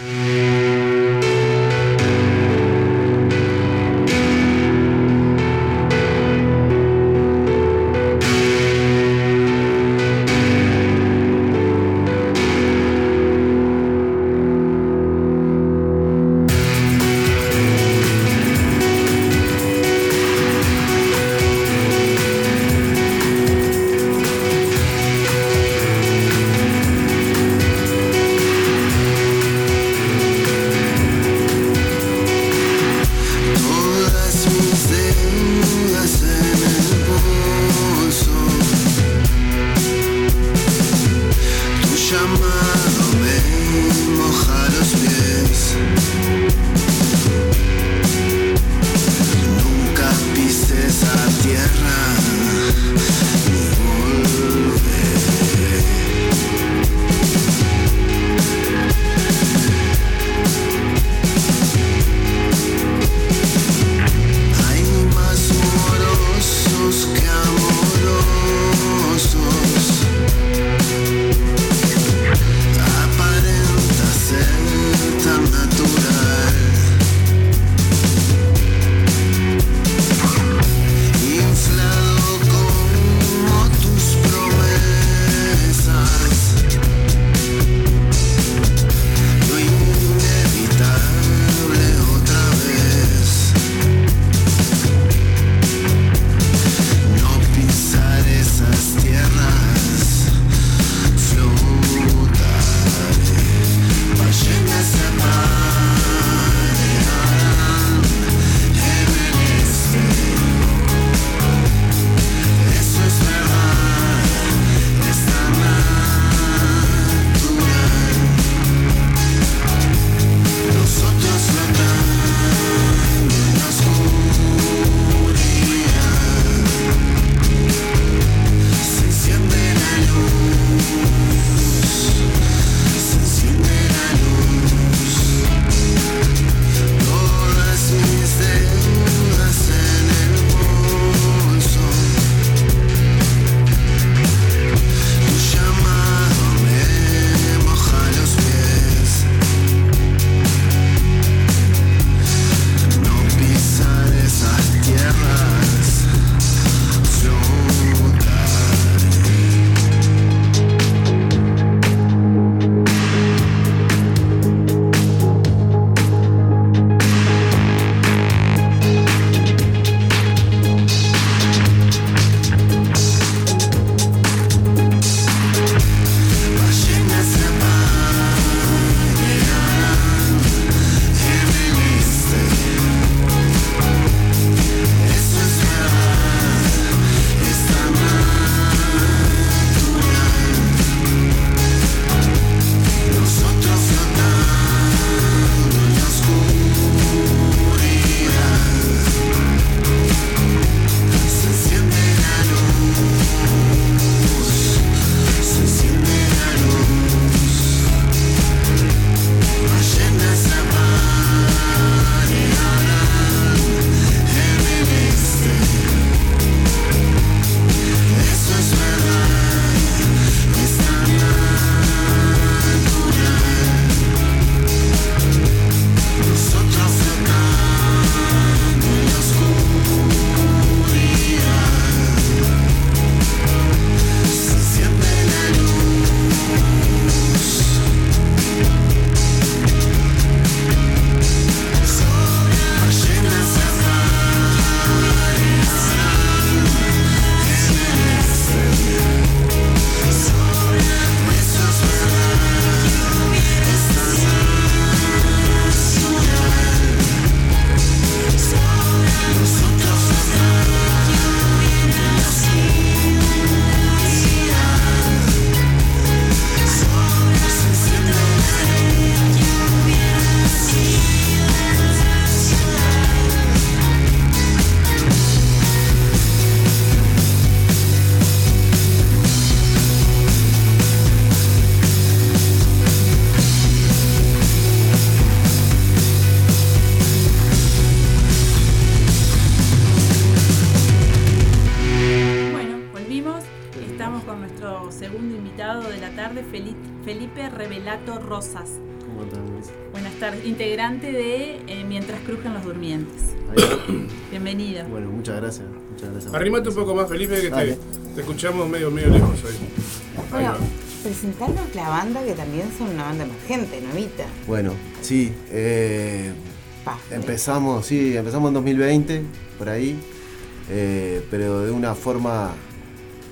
Un poco más, Felipe, que te, te escuchamos medio, medio lejos ahí. Bueno, presentarnos la banda que también son una banda emergente, ¿novita? Bueno, sí. eh, empezamos, sí, empezamos en 2020, por ahí. eh, pero de una forma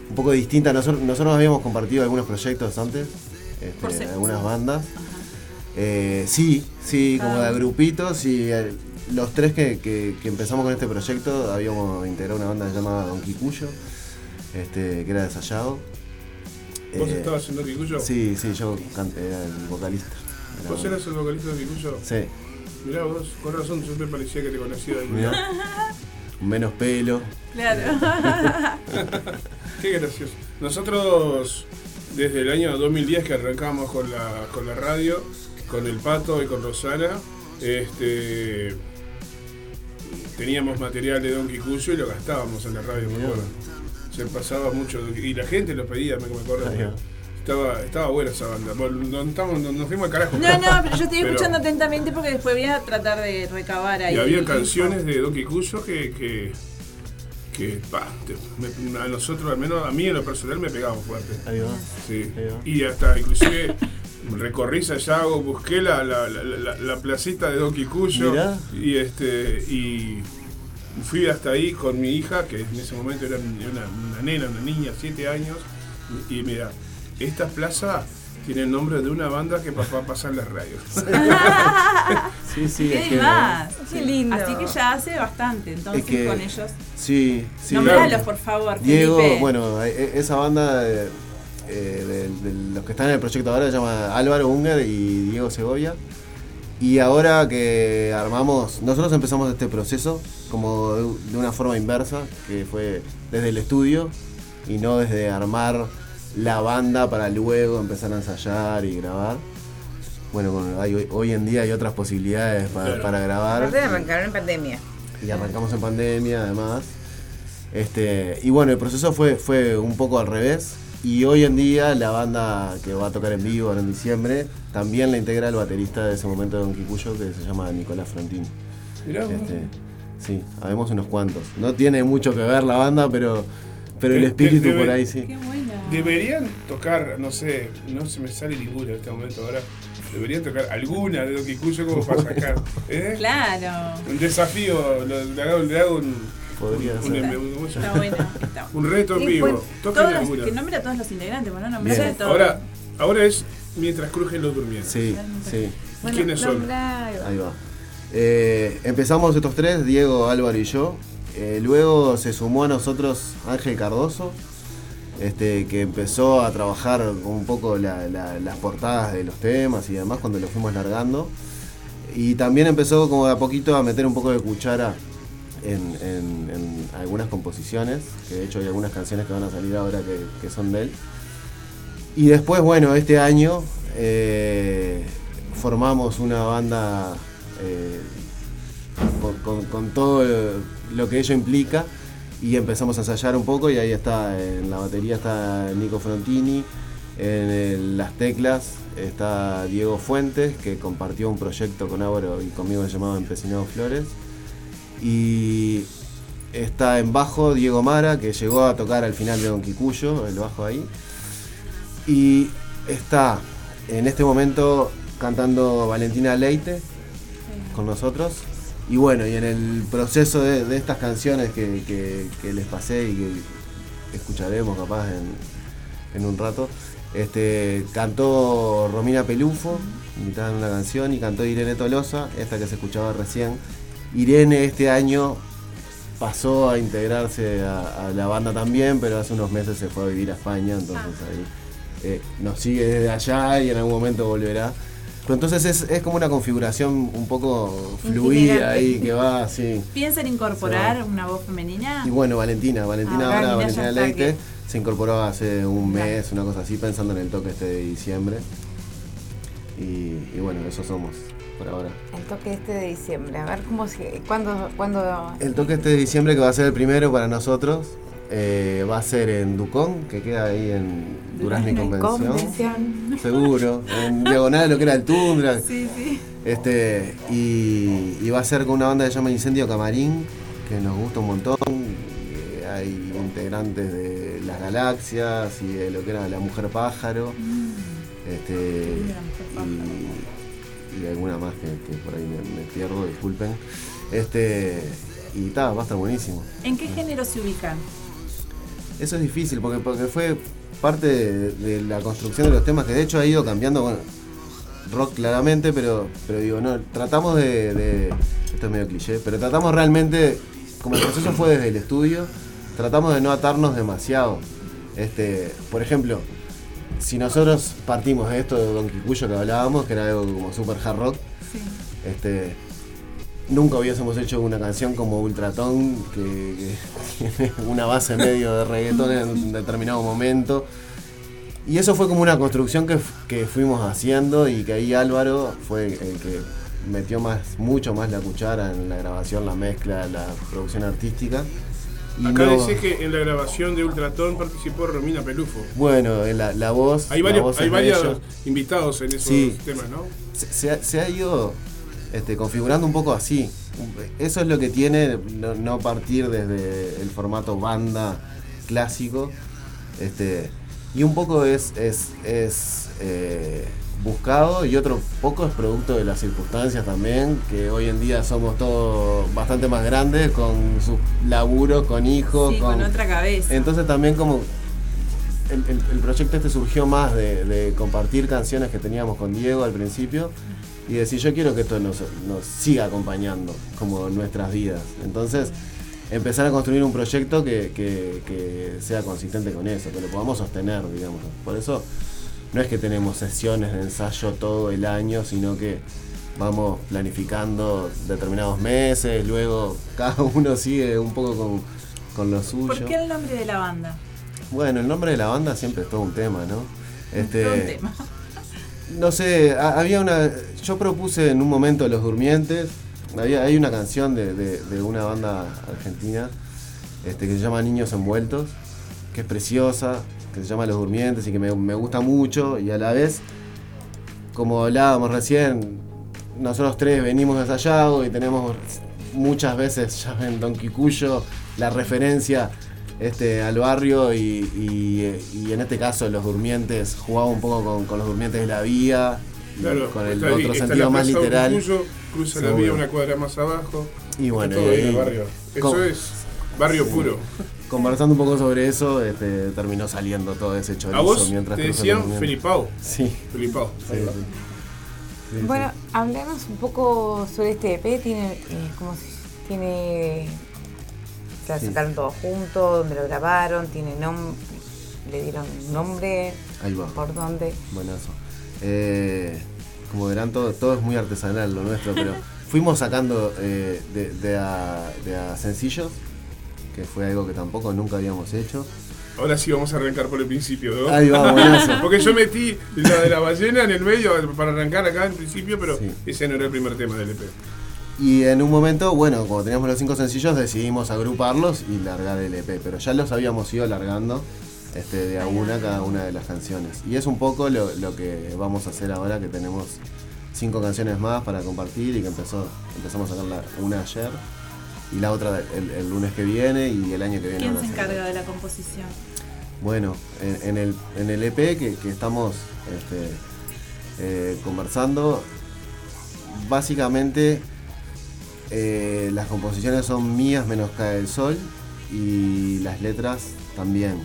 un poco distinta. Nosotros, nosotros habíamos compartido algunos proyectos antes, este, algunas bandas. Eh, sí, sí, como de grupitos y eh, los tres que, que- que empezamos con este proyecto habíamos integrado una banda llamada Don Kikuyo, este, que era de Sayado. ¿Vos Eh, estabas haciendo Kikuyo? Sí, sí, yo can- era el vocalista. de la ¿Vos eras el vocalista de Kikuyo? Sí, Mirá vos, con razón siempre parecía que te conocía de algún mirá. <laughs> Menos pelo. Claro. <laughs> Qué gracioso. Nosotros, desde el año 2010 que arrancamos con la, con la radio, con el Pato y con Rosana, este, teníamos material de Don Kikuyo y lo gastábamos en la radio, me acuerdo. Se pasaba mucho, y la gente lo pedía, me, acuerdo. Estaba, estaba buena esa banda. Bueno, no- estamos- no- nos fuimos al carajo. No, no, pero yo estoy Pero- escuchando atentamente porque después voy a tratar de recabar ahí. Y había canciones de Don Kikuyo que, que, que pa, te- me- a nosotros, al menos a mí en lo personal, me pegaban fuerte. Ahí va. Sí. Ahí va. Y hasta inclusive recorrí Sayago, busqué la, la, la, la- la placita de Don Kikuyo Mirá. y este y fui hasta ahí con mi hija, que en ese momento era una, una nena, una niña, siete años, y mira, esta plaza tiene el nombre de una banda que papá pasa en las radios. <laughs> Sí, sí, ¿Qué es que- más? Qué lindo. Así que ya hace bastante, entonces Es que- con ellos. Sí, sí. Nombralos, claro. por favor, Diego, Felipe. bueno, e- e- esa banda de, eh, de- de los que están en el proyecto ahora se llama Álvaro Unger y Diego Segovia. Y ahora que armamos, nosotros empezamos este proceso como de, de una forma inversa, que fue desde el estudio y no desde armar la banda para luego empezar a ensayar y grabar. Bueno, bueno, hay- hoy, hoy en día hay otras posibilidades para, grabar Aparte de arrancar en pandemia. y arrancamos en pandemia además. Este, y bueno, el proceso fue, fue un poco al revés. Y hoy en día la banda que va a tocar en vivo ahora en diciembre también la integra el baterista de ese momento de Don Kikuyo que se llama Nicolás. Mirá vos. Este, sí, habemos unos cuantos. No tiene mucho que ver la banda, pero, pero el espíritu por ahí sí. Qué buena. Deberían tocar, no sé, no se me sale ninguna en este momento ahora. Deberían tocar alguna de Don Kikuyo como para sacar. ¿eh? Claro. Un desafío, lo- le hago, le hago un, Podría un, ser. Está. Un reto en vivo. Toquen todos los- que nombre a todos los integrantes, bueno, nombre Bien. a todos. Ahora, ahora es mientras crujen los durmientes. Sí, sí. ¿Y quiénes son? Ahí va. Eh, empezamos estos tres, Diego, Álvaro y yo. Eh, luego se sumó a nosotros Ángel Cardoso, este, que empezó a trabajar un poco la- la- las portadas de los temas y demás cuando lo fuimos largando. Y también empezó como de a poquito a meter un poco de cuchara en, algunas composiciones, que de hecho hay algunas canciones que van a salir ahora que, son de él. Y después, bueno, este año eh, formamos una banda eh, con, todo lo que ello implica y empezamos a ensayar un poco y ahí está, en la batería está Nico Frontini, en las teclas está Diego Fuentes, que compartió un proyecto con Álvaro y conmigo llamado Empecinado Flores. Y está en bajo Diego Mara, que llegó a tocar al final de Don Kikuyo, el bajo ahí. Y está en este momento cantando Valentina Leite con nosotros. Y bueno, y en el proceso de, estas canciones que, les pasé y que escucharemos capaz en, un rato, este, cantó Romina Pelufo, en una canción, y cantó Irene Tolosa, esta que se escuchaba recién. Irene este año pasó a integrarse a, a la banda también, pero hace unos meses se fue a vivir a España, entonces ahí eh, nos sigue desde allá y en algún momento volverá. Pero entonces es, es como una configuración un poco fluida ahí que va así. ¿Piensan incorporar una voz femenina? Y bueno, Valentina, Valentina Ah, ahora, Valentina Leite, se incorporó hace un mes, una cosa así, pensando en el toque este de diciembre. Y, y bueno, eso somos por ahora. El toque este de diciembre. A ver cómo se. ¿Cuándo.? cuándo El toque este de diciembre que va a ser el primero para nosotros, eh, va a ser en Ducón, que queda ahí en Durazno Convención. Convención. Seguro. En diagonal de lo que era el Tundra. <laughs> Sí, sí. Este, y, y va a ser con una banda que se llama Incendio Camarín, que nos gusta un montón. Eh, Hay integrantes de las galaxias y de lo que era la mujer pájaro. Este, y, y alguna más que, que por ahí me, me pierdo, disculpen. Este, y ta, va a estar buenísimo. ¿En qué género se ubican? Eso es difícil porque, porque fue parte de, de la construcción de los temas que de hecho ha ido cambiando, bueno, rock claramente, pero, pero digo, no, tratamos de, de- esto es medio cliché, pero tratamos realmente, como el proceso fue desde el estudio, tratamos de no atarnos demasiado. Este, por ejemplo, si nosotros partimos de esto de Don Kikuyo que hablábamos, que era algo como super hard rock, este, nunca hubiésemos hecho una canción como Ultraton, que, que tiene una base medio de reggaetón en un determinado momento. Y eso fue como una construcción que, que fuimos haciendo y que ahí Álvaro fue el que metió más, mucho más la cuchara en la grabación, la mezcla, la producción artística. Acá no- decís que en la grabación de Ultratón participó Romina Pelufo. bueno, en la, la voz. Hay varios, hay invitados en esos Sí. temas, ¿no? se, se ha, se ha ido este, configurando un poco así. Eso es lo que tiene no, no partir desde el formato banda clásico. Este, y un poco es, es, es eh, buscado y otro poco es producto de las circunstancias también, que hoy en día somos todos bastante más grandes, con sus laburos, con hijos. Sí, con otra cabeza. Entonces también como el, el- el proyecto este surgió más de, de compartir canciones que teníamos con Diego al principio y decir yo quiero que esto nos, nos siga acompañando como nuestras vidas. Entonces empezar a construir un proyecto que, que- que sea consistente con eso, que lo podamos sostener, digamos. Por eso no es que tenemos sesiones de ensayo todo el año, sino que vamos planificando determinados meses, luego cada uno sigue un poco con, con lo suyo. ¿Por qué el nombre de la banda? Bueno, el nombre de la banda siempre es todo un tema, ¿no? Este, Todo un tema. No sé, ha- había una. Yo propuse en un momento Los Durmientes. Había, hay una canción de, de- de una banda argentina este, que se llama Niños Envueltos, que es preciosa, que se llama Los Durmientes y que me, me gusta mucho. Y a la vez, como hablábamos recién, nosotros tres venimos de Sayago y tenemos muchas veces, <laughs> ya ven, Don Kikuyo, la referencia este, al barrio y, y- y en este caso los durmientes jugaba un poco con, con los durmientes de la vía, Claro, con el ahí, otro sentido más literal. Urcuyo, cruza la vía una cuadra más abajo. Y bueno, todo ahí en el barrio. Eso es barrio Sí. puro. Conversando un poco sobre eso, este, terminó saliendo todo ese chorizo A vos mientras te decían. Felipao. Sí. Felipao. Sí, ahí va. sí. Sí, Bueno, hablanos un poco sobre este EP. Tiene, eh, ¿cómo se tiene, se Sí. sacaron todos juntos, dónde lo grabaron, tiene nom, le dieron nombre, Ahí va. por dónde. Buenazo. Eh, como verán, todo, todo es muy artesanal lo nuestro, pero <laughs> fuimos sacando eh, de, de a, de a sencillos, que fue algo que tampoco nunca habíamos hecho. Ahora sí vamos a arrancar por el principio, ¿no? Ahí va, buenazo. <laughs> Porque yo metí la de la ballena en el medio para arrancar acá en principio, pero Sí. ese no era el primer tema del EP. Y en un momento, bueno, como teníamos los cinco sencillos, decidimos agruparlos y largar el EP, pero ya los habíamos ido largando este, de a una cada una de las canciones. Y es un poco lo, lo que vamos a hacer ahora que tenemos cinco canciones más para compartir y que empezó, empezamos a sacar una ayer y la otra el, el lunes que viene y el año que viene. ¿Quién se encarga de la composición? Bueno, en, en el, en el EP que, que estamos este, eh, conversando, básicamente eh, las composiciones son mías menos Cae el Sol y las letras también.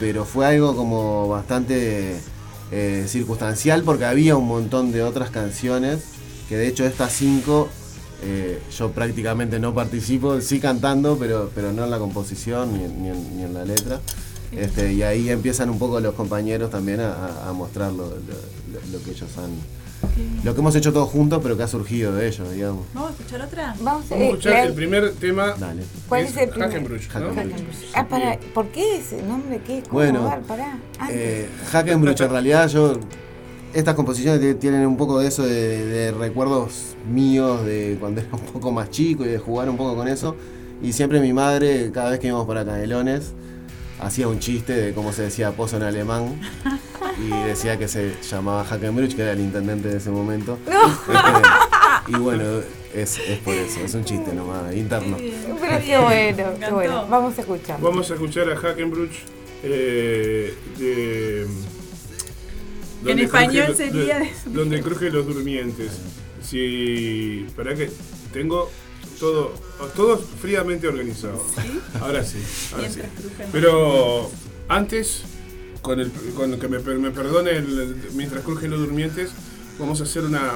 Pero fue algo como bastante eh, circunstancial porque había un montón de otras canciones que de hecho estas cinco eh, yo prácticamente no participo, sí cantando, pero, pero no en la composición ni, en- ni en, ni en la letra. Este, y ahí empiezan un poco los compañeros también a, mostrar lo, lo- que ellos han. Lo que hemos hecho todos juntos, pero que ha surgido de ellos, digamos. ¿Vamos a escuchar otra? Vamos, Vamos a eh, escuchar el primer tema. Dale. ¿Cuál es el primer? Hackenbruch, ¿no? Hackenbruch. Ah, para, ¿por qué ese nombre? ¿Qué? ¿Cómo Bueno, va? Pará. Eh, Hackenbruch, en realidad, yo. Estas composiciones tienen un poco de eso, de, de recuerdos míos de cuando era un poco más chico y de jugar un poco con eso. Y siempre mi madre, cada vez que íbamos para Canelones, hacía un chiste de cómo se decía pozo en alemán. Y decía que se llamaba Hackenbruch, que era el intendente de ese momento. <laughs> Este, y bueno, es, es por eso, es un chiste nomás, interno. Pero qué bueno, qué bueno. Vamos a escuchar. Vamos a escuchar a Hackenbruch eh, de. Donde español sería de- de- Donde crujen los durmientes. Si. Para que tengo todo, todo fríamente organizado. Ahora sí, ahora sí. Pero antes, con el, con que me, me perdone el- mientras crujen los durmientes, vamos a hacer una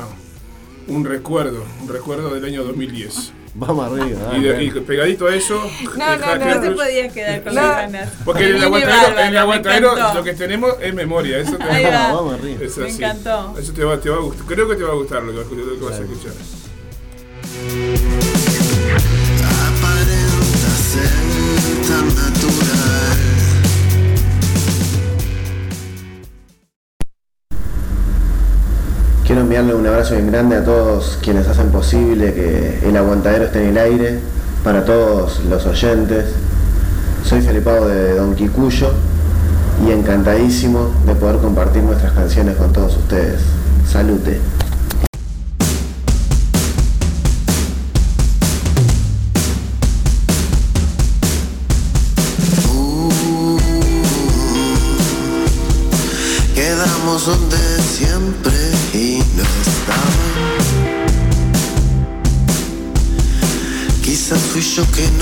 un recuerdo, un recuerdo del año 2010. Vamos arriba, Y, de- dale. y pegadito a eso, No, no, Hacker no, te podías quedar con No. las ganas. Porque en el aguantadero, en el lo que tenemos es memoria. Eso te Ahí va. Vamos arriba. Es Me encantó. Eso te va, te va a gustar. Creo que te va a gustar lo que, lo que vas a escuchar. Enviarle un abrazo bien grande a todos quienes hacen posible que el aguantadero esté en el aire, para todos los oyentes. Soy Felipao de Don Quicuyo y encantadísimo de poder compartir nuestras canciones con todos ustedes. Salute. Yo que no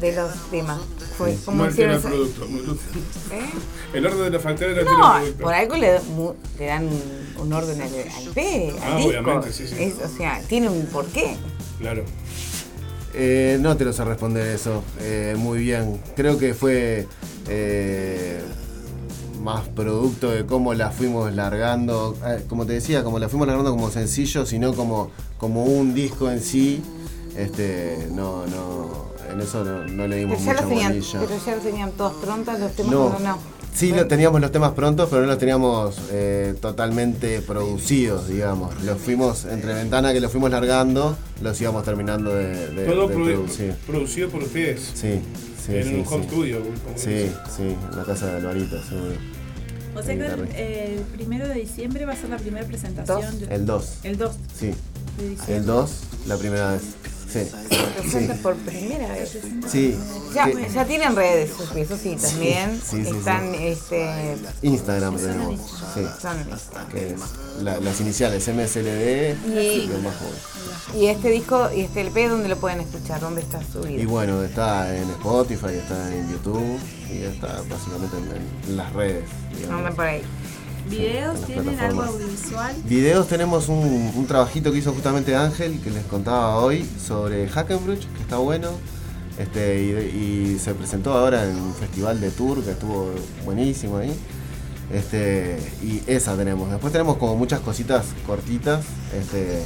de los temas. Fue como hicieron el producto. ¿Eh? El orden de la factura no altera No, el producto. por algo le, mu- le dan un, orden al, al P, al Ah, disco. obviamente, sí, sí. Es- o sea, tiene un porqué. Claro. Eh, no te lo sé responder eso eh, muy bien. Creo que fue eh, más producto de cómo la fuimos largando. Eh, como te decía, como la fuimos largando como sencillo, sino como, como un disco en sí. Este, no, no, en eso no, no le dimos Pero ya, mucha los tenían, bolilla. pero ya los tenían todos prontos los temas. No. No, no. Sí, lo, teníamos los temas prontos, pero no los teníamos eh, totalmente producidos, digamos. Los fuimos, entre ventana que los fuimos largando, los íbamos terminando de, de- Todo de produ- producir. producido por ustedes. Sí, sí, En sí. un home sí. studio. como Sí, sí, en la casa de Alvarito, seguro. O sea que el, primero de diciembre va a ser la primera presentación. de- El 2. El 2 Sí, el 2, la primera vez. Sí, sí. Por primera vez. Sí, Ya, que- ya tienen redes, eso sí, también. sí, sí, Están, sí. este. Instagram tenemos. Sí, Son- que la- las iniciales MSLD Y- lo más joven. Y este disco y este LP, ¿dónde lo pueden escuchar? ¿Dónde está subido? Y bueno, está en Spotify, está en YouTube y está básicamente en, en las redes. digamos. Andan por ahí. ¿Videos tienen algo audiovisual? Videos tenemos un, un trabajito que hizo justamente Ángel, que les contaba hoy, sobre Hackenbruch, que está bueno. Este, y, y se presentó ahora en un festival de tour que estuvo buenísimo ahí. Este, y esa tenemos. Después tenemos como muchas cositas cortitas. Este,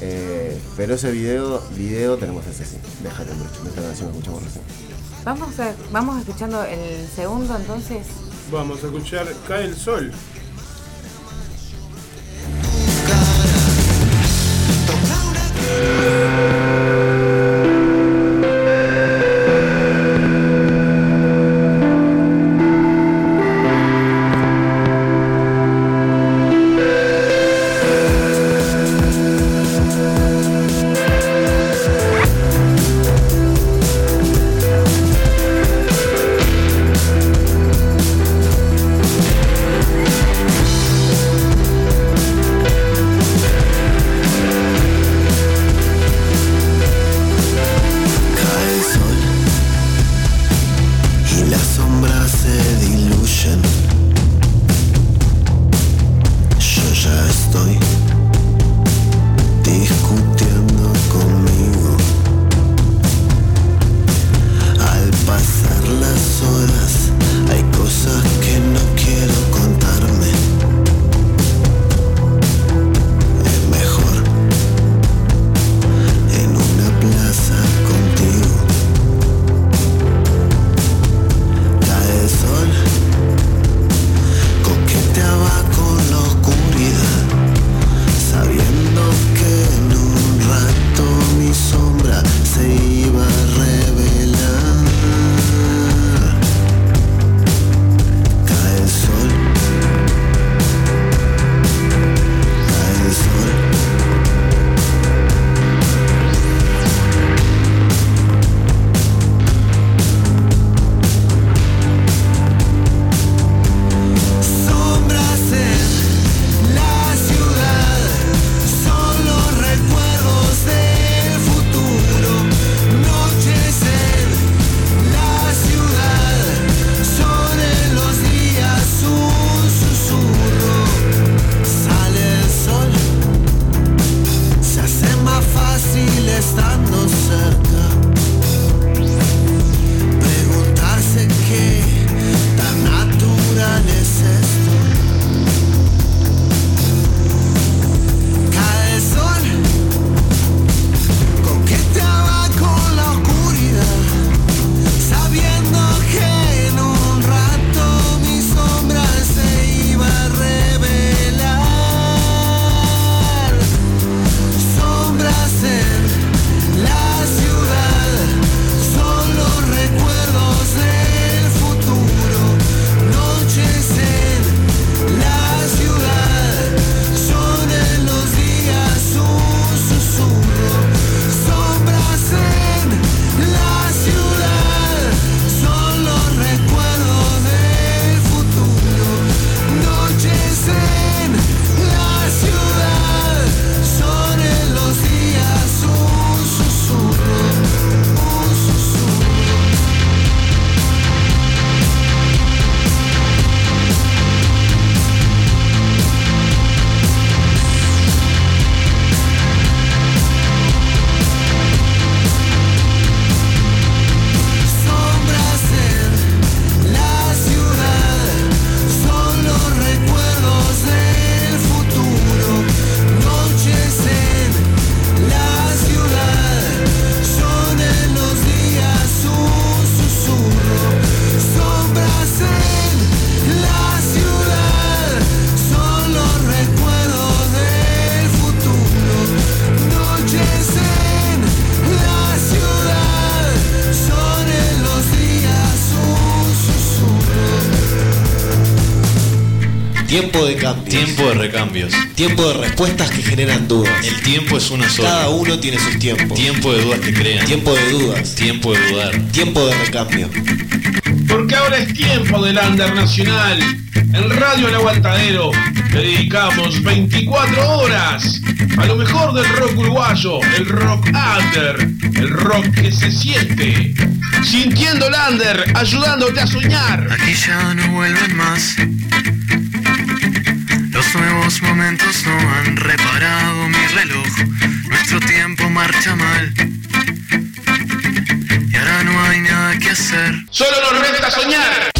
eh, pero ese video, video tenemos ese sí, de Hackenbruch, de esta canción que escuchamos recién. Vamos, a, vamos escuchando el segundo entonces. Vamos a escuchar Cae el Sol. Thank Tiempo de cambios. Tiempo de recambios. Tiempo de respuestas que generan dudas. El tiempo es una sola. Cada uno tiene sus tiempos. Tiempo de dudas que crean. Tiempo de dudas. Tiempo de dudar. Tiempo de recambio. Porque ahora es tiempo del Under Nacional. En Radio El Aguantadero le dedicamos 24 horas a lo mejor del rock uruguayo, el rock under, el rock que se siente. Sintiendo el under, ayudándote a soñar. Aquí ya no vuelven más. Los nuevos momentos no han reparado mi reloj. Nuestro tiempo marcha mal. Y ahora no hay nada que hacer. Solo nos resta soñar.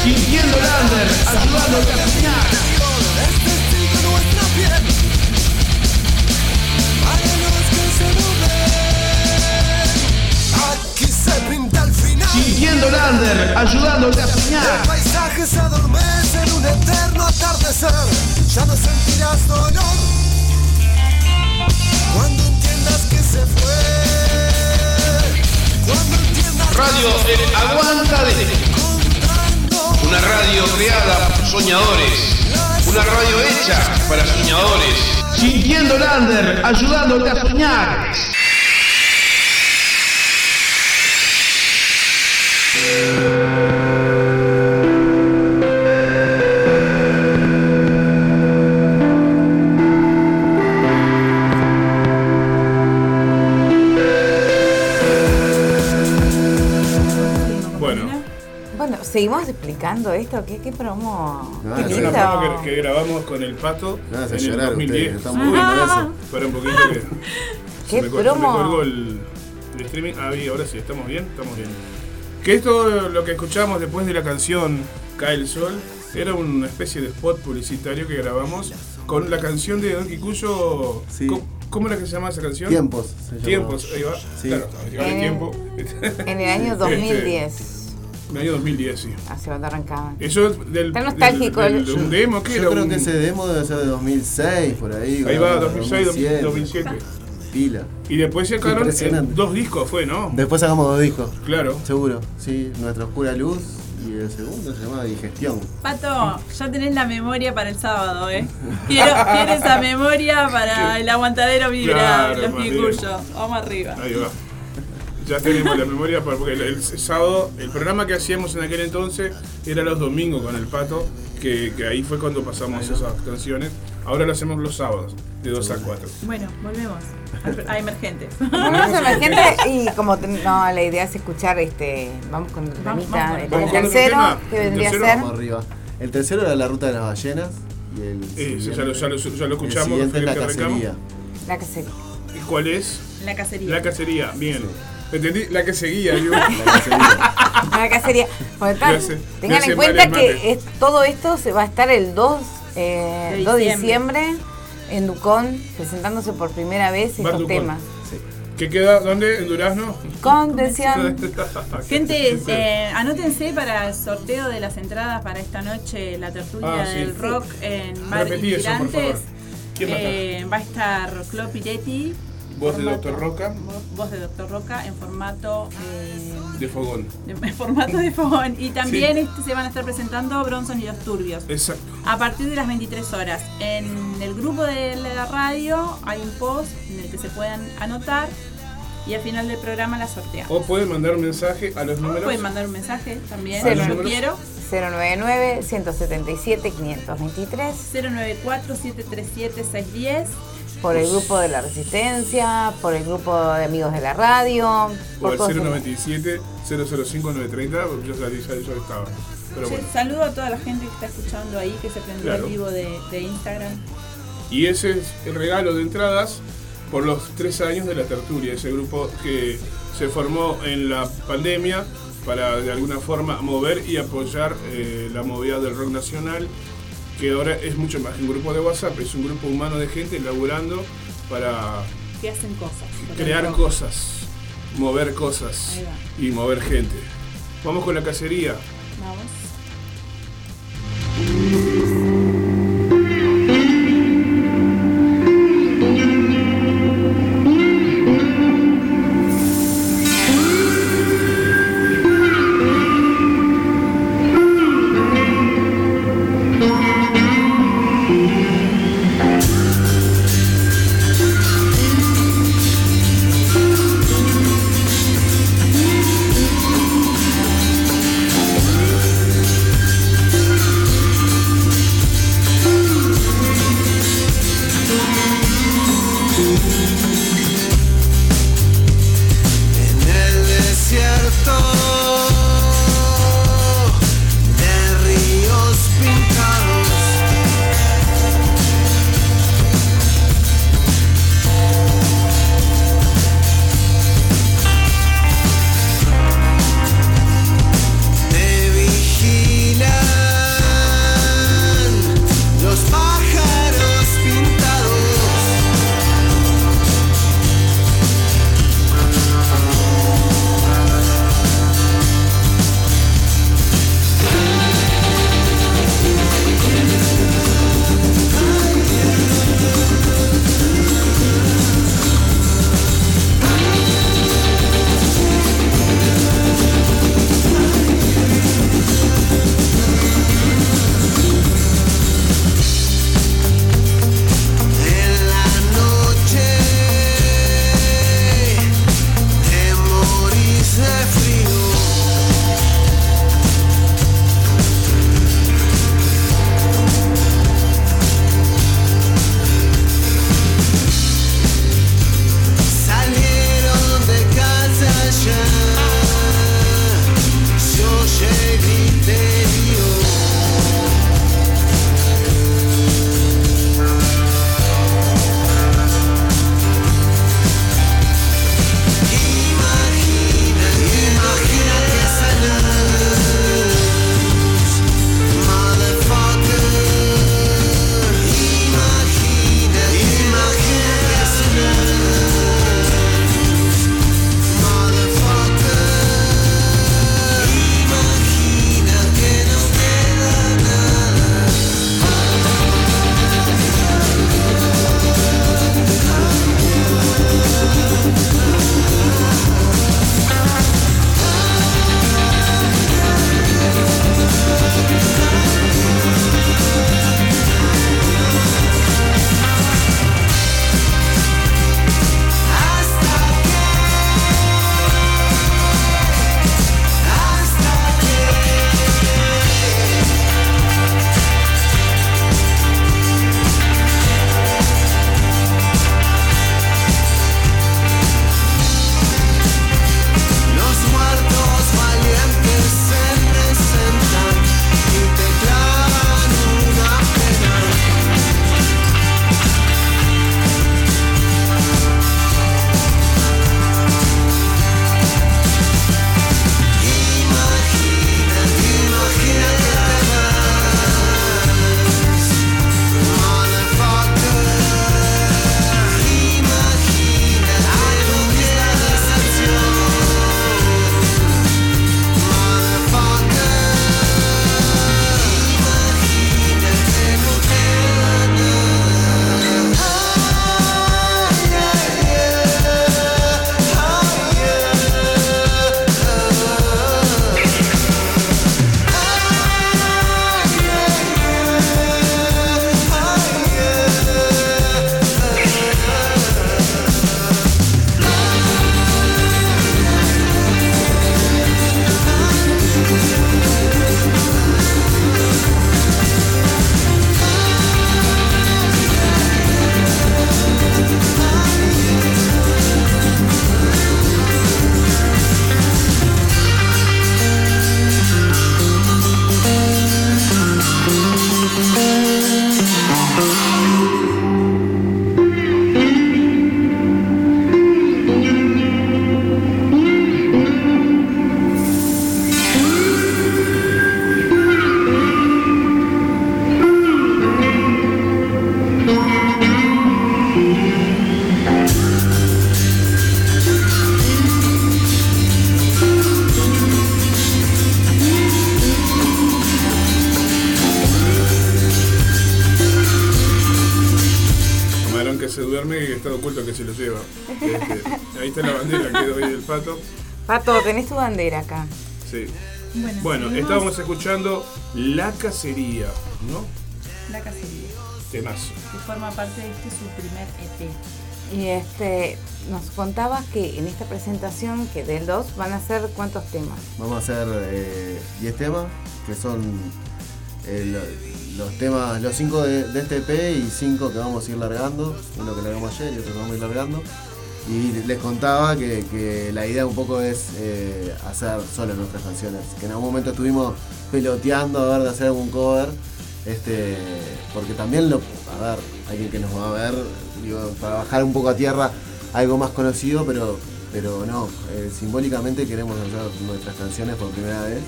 Sintiendo el under, ayudándote a soñar. Final. Sintiendo el under, ayudándote a El soñar. paisaje se adormece en un eterno atardecer. Ya no sentirás dolor cuando entiendas que se fue. Cuando entiendas Radio El Aguantadero. Una radio creada por soñadores. Una radio hecha para soñadores. Sintiendo el under, ayudándote a soñar. Bueno, Bueno, seguimos explicando esto. ¿Qué, qué promo? Ah, qué una promo que, que grabamos con el pato hace en el llorar 2010. ustedes, está muy bueno eso. Para un poquito que. ¿Qué se me, promo? se me colgó el, el streaming. Ah, ahora sí, estamos bien, estamos bien. Que esto, lo que escuchamos después de la canción Cae el Sol, era una especie de spot publicitario que grabamos con la canción de Don Kikuyo. Sí. ¿Cómo, era que se llama esa canción? Tiempos. Tiempos, ahí va. Sí. Claro, llevar el En- tiempo. En el año <laughs> Este, 2010. En el año 2010, sí. Hacia cuando arrancaban. Eso es del, Está nostálgico, del- un demo Yo era creo un- que ese demo debe ser de 2006, por ahí. Ahí va, o 2006, 2007. 2007. Pila. Y después sacaron eh, dos discos, fue, ¿no? Después sacamos dos discos. Claro. Seguro. Sí, Nuestra Oscura Luz y el segundo se llama Digestión. Pato, ya tenés la memoria para el sábado, ¿eh? <laughs> Quiero, quiero esa memoria para el aguantadero vibra, Claro, los picuyos. Vamos arriba. Ahí va. Ya tenemos la memoria para- porque el, el sábado, el programa que hacíamos en aquel entonces era los domingos con el pato, que, que ahí fue cuando pasamos esas canciones. Ahora lo hacemos los sábados, de 2 a 4. Bueno, volvemos a, <laughs> a emergentes. Vamos a <laughs> emergente y como ten- no, la idea es escuchar este. Vamos con el vamos. El, otro tercero, que El vendría a ser. Vamos arriba. El tercero era La Ruta de las Ballenas. Y el Eh, ya lo- ya lo- ya lo escuchamos, El siguiente es La. Cacería. La se. ¿Y cuál es? La cacería. La cacería, bien. Entendí, la que seguía, digo. La cacería. <laughs> Porque tal, Me hace- me tengan hace en cuenta que es, todo esto se va a estar el 2, eh, De 2 de diciembre. diciembre en Ducón, presentándose por primera vez Bar estos Ducón. temas. ¿Qué queda? ¿Dónde? ¿En Durazno? Contención. <laughs> Gente, eh, anótense para el sorteo de las entradas para esta noche, la tertulia Ah, sí. del Sí. rock en Bar Repetí eso, por favor. Inmigrantes. ¿Quién va a estar? Eh, va a estar Clo Piretti. Voz de Dr. Roca. voz- de Doctor Roca en formato eh, De fogón. en formato de fogón. Y también este, se van a estar presentando Bronson y los Turbios. Exacto. A partir de las 23 horas. En el grupo de la radio hay un post en el que se puedan anotar y al final del programa la sorteamos. O pueden mandar un mensaje a los números. Pueden mandar un mensaje también. ¿A los Yo números? quiero. 099 177 523 094 737 610 por el grupo de la Resistencia, por el grupo de amigos de la radio, por el todos 097 005 930, yo ya, ya estaba. Pero bueno. Saludo a toda la gente que está escuchando ahí, que se prendió Claro. el vivo de, de Instagram. Y ese es el regalo de entradas por los tres años de la tertulia, ese grupo que se formó en la pandemia para de alguna forma mover y apoyar eh, la movida del rock nacional, que ahora es mucho más que un grupo de WhatsApp, es un grupo humano de gente laburando para Que hacen cosas. por el crear cosas, mover cosas y mover gente. Vamos con la cacería. Vamos. Pato, tenés tu bandera acá. Sí. Bueno, Bueno, seguimos. estábamos escuchando La Cacería, ¿no? La cacería, Temazo. que forma parte de este su primer EP. Y este, nos contabas que en esta presentación, que del 2, van a ser cuántos temas. Vamos a hacer eh, 10 temas, que son eh, lo- los temas, los 5 de, de este EP y 5 que vamos a ir largando, uno que largamos ayer y otro que vamos a ir largando. Y les contaba que, que la idea un poco es eh, hacer solo nuestras canciones, que en algún momento estuvimos peloteando a ver de hacer algún cover, este, porque también lo, a ver, alguien que nos va a ver, digo, para bajar un poco a tierra algo más conocido, pero, pero no, eh, simbólicamente queremos hacer nuestras canciones por primera vez.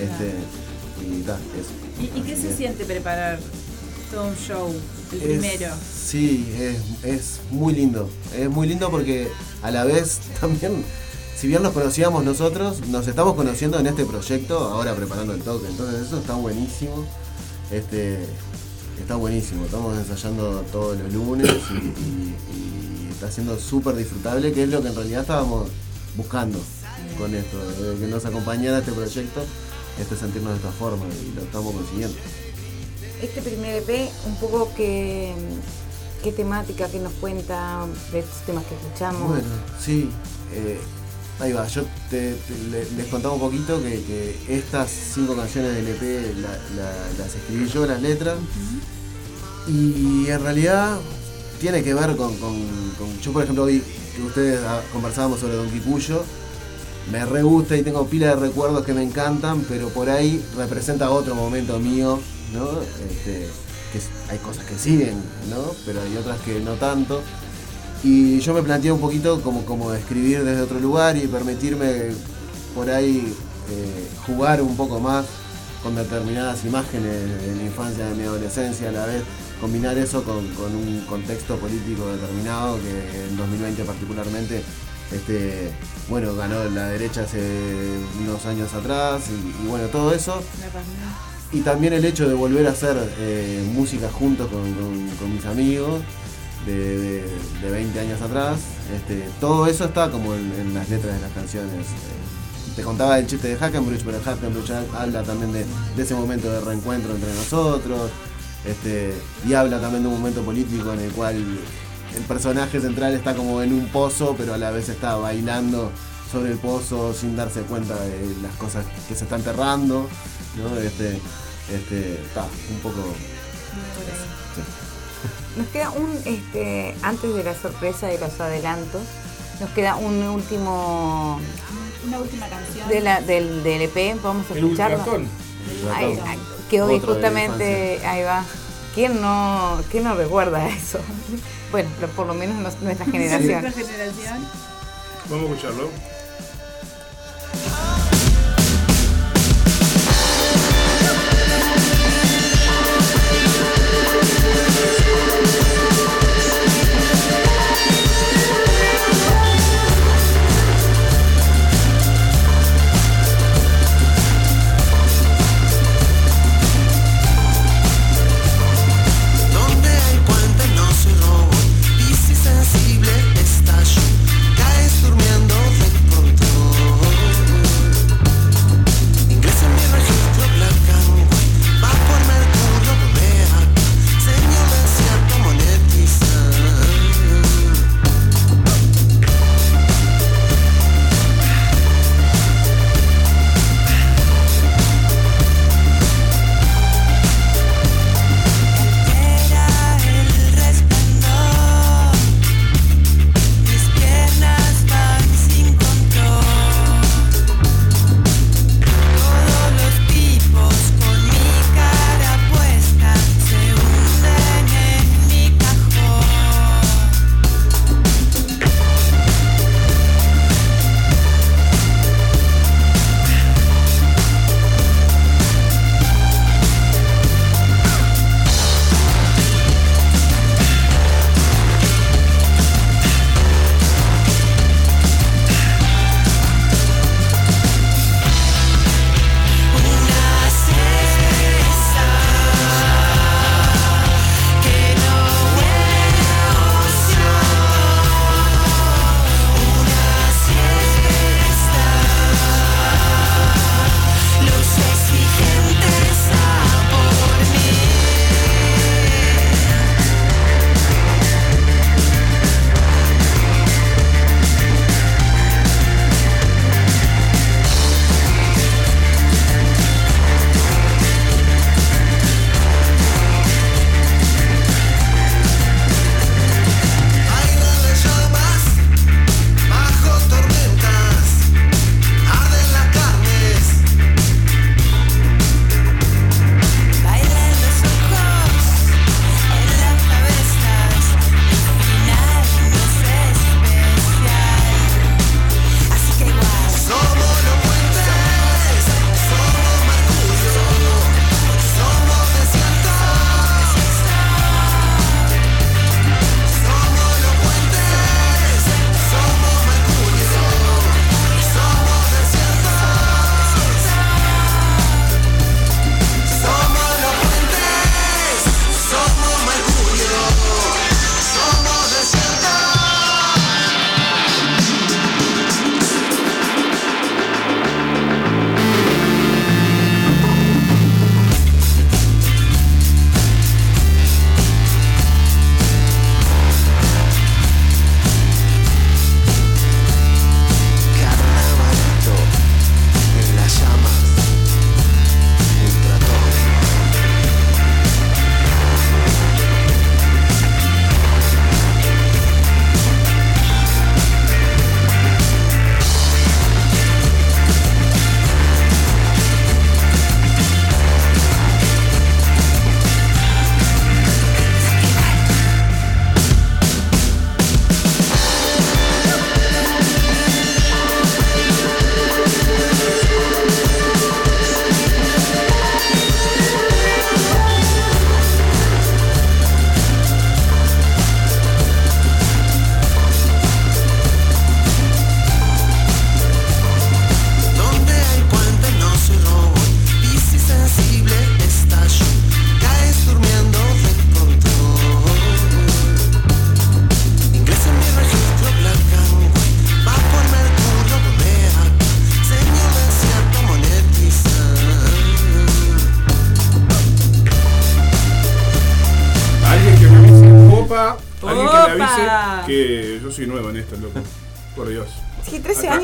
Este, y ta, eso. ¿Y, y qué se siente preparar todo un show, el Es- primero? Sí, es, es muy lindo. Es muy lindo porque a la vez <laughs> también, si bien nos conocíamos nosotros, nos estamos conociendo en este proyecto, ahora preparando el toque. Entonces eso está buenísimo. Este, está buenísimo. Estamos ensayando todos los lunes y, y- y está siendo súper disfrutable, que es lo que en realidad estábamos buscando con esto, que nos acompañara este proyecto, este sentirnos de esta forma y lo estamos consiguiendo. Este primer EP, un poco que, qué temática, qué nos cuenta de estos temas que escuchamos. Bueno, sí. eh, ahí va, yo te, te- le- les contaba un poquito que, que estas cinco canciones del EP la- la- las escribí yo, las letras. Y en realidad tiene que ver con, con- con- Yo, por ejemplo, hoy que ustedes ah, conversábamos sobre Don Quicuyo. me re gusta y tengo pila de recuerdos que me encantan, pero por ahí representa otro momento mío, ¿no? Este, hay cosas que siguen, ¿no? Pero hay otras que no tanto. Y yo me planteé un poquito como, como escribir desde otro lugar y permitirme por ahí eh, jugar un poco más con determinadas imágenes de mi infancia, de mi adolescencia a la vez, combinar eso con, con un contexto político determinado que en 2020 particularmente, este, bueno, ganó la derecha hace unos años atrás y bueno, todo eso. Y también el hecho de volver a hacer eh, música juntos con, mis amigos de, de- de 20 años atrás. Este, todo eso está como en, las letras de las canciones. Eh, te contaba el chiste de Hackenbruch, pero Hackenbruch ha- habla también de, ese momento de reencuentro entre nosotros. Este, y habla también de un momento político en el cual el personaje central está como en un pozo, pero a la vez está bailando sobre el pozo sin darse cuenta de las cosas que se está enterrando. ¿No? Este, este, está un poco. Nos queda un, este, antes de la sorpresa de los adelantos, nos queda un último Una última canción. de la, del, del EP, podemos El escucharlo. ultratón. Ay, ay, que hoy justamente, ahí va. ¿Quién no, ¿Quién no recuerda eso? <laughs> Bueno, pero por lo menos nos- nuestra <laughs> generación. Nuestra generación. Vamos a escucharlo.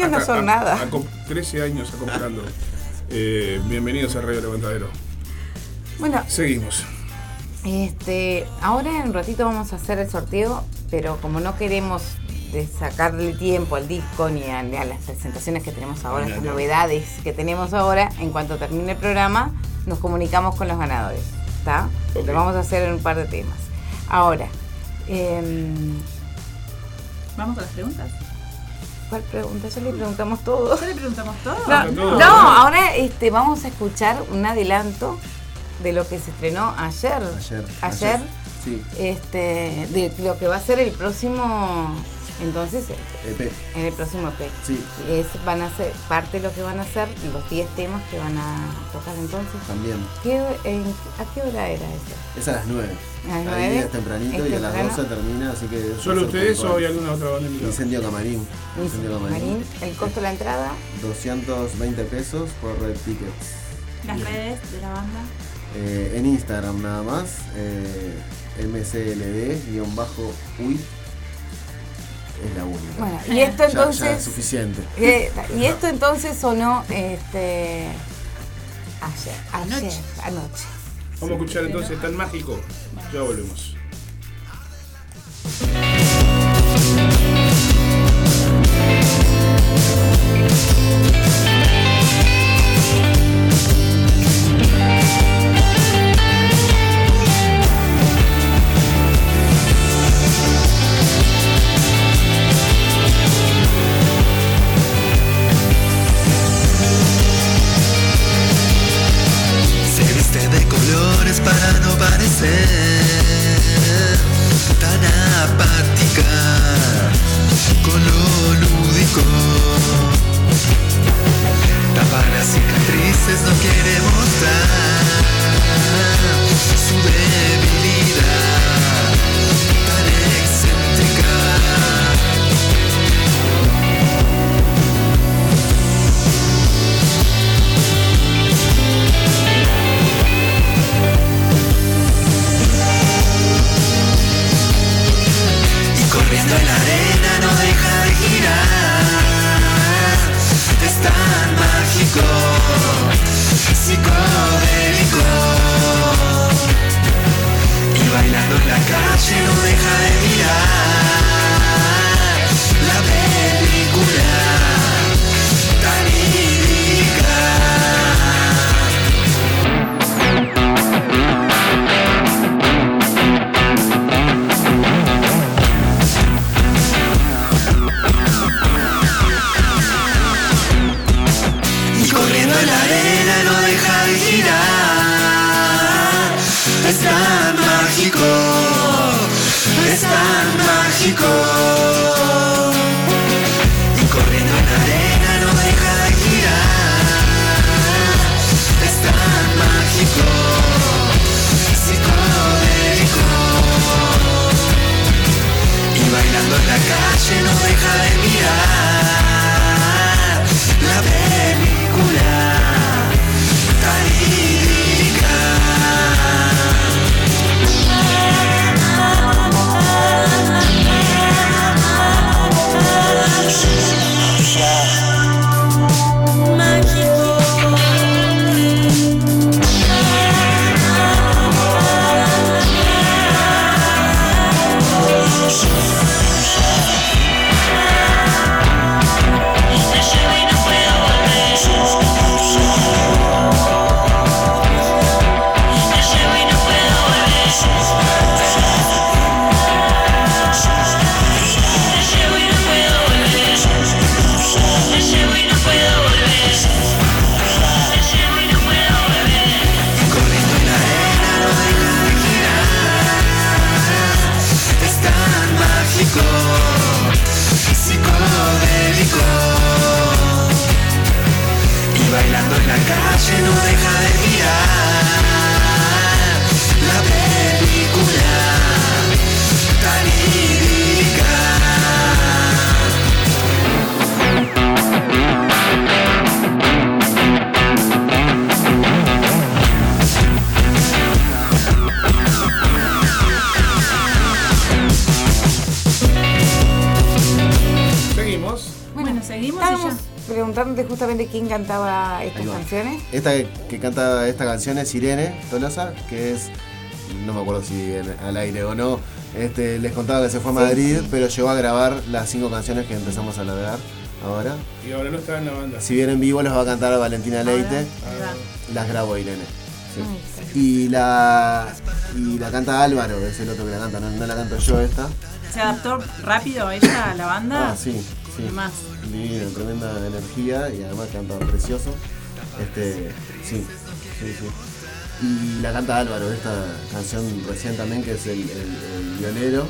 Años no son nada. a com- 13 años acomodando. Eh, bienvenidos a Radio Levantadero. Bueno, Seguimos. Este, ahora en un ratito vamos a hacer el sorteo, pero como no queremos de sacarle tiempo al disco ni a, ni a las presentaciones que tenemos ahora, a- novedades que tenemos ahora, en cuanto termine el programa, nos comunicamos con los ganadores. ¿Está? Lo vamos a hacer en un par de temas. Ahora, em, Vamos con las preguntas. ¿Cuál pregunta? Ya le preguntamos todo. ¿Ya le preguntamos todo? No, ahora este, vamos a escuchar un adelanto de lo que se estrenó ayer. Ayer. Ayer. Sí, Este, de lo que va a ser el próximo, entonces, EP. en el próximo EP. Sí, Es, van a ser parte de lo que van a hacer los 10 temas que van a tocar entonces. también. ¿Qué, en- ¿A qué hora era eso? Es a las 9. A las Ahí nueve. es tempranito Es y a las temprano. 12 termina, así que... ¿Solo ustedes o hay alguna otra banda invitada? Incendio Camarín. Incendio Camarín. Marín, el costo de la entrada. 220 pesos por Red Tickets. Las redes de la banda. Eh, en Instagram nada más, eh, mcld-uy es la única. Bueno, y esto Ya- ya entonces. es suficiente. eh, y esto entonces sonó este, ayer, ayer, Anoche. anoche. Vamos a escuchar entonces Tan Mágico. Ya volvemos. Se lúdico. Tapa las cicatrices, no quiere mostrar su debilidad tan mágico, psicodélico. Y bailando en la calle no deja de mirar no deja de mirar en justamente quién cantaba estas canciones. Esta que, que canta esta canción es Irene Tolosa, que es, no me acuerdo si en- al aire o no, este, les contaba que se fue a Madrid, sí. pero llegó a grabar las cinco canciones que empezamos a largar ahora. Y ahora no está en la banda. Si vienen vivo las va a cantar Valentina Leite, las grabó Irene. sí. Y la y la canta Álvaro, que es el otro que la canta, no, no la canto yo esta. ¿Se adaptó rápido ella a la banda? Ah, sí, sí. Más. Divino, tremenda energía y además canta precioso. Este, sí, sí, sí. Y la canta Álvaro, esta canción recién también, que es el, violero.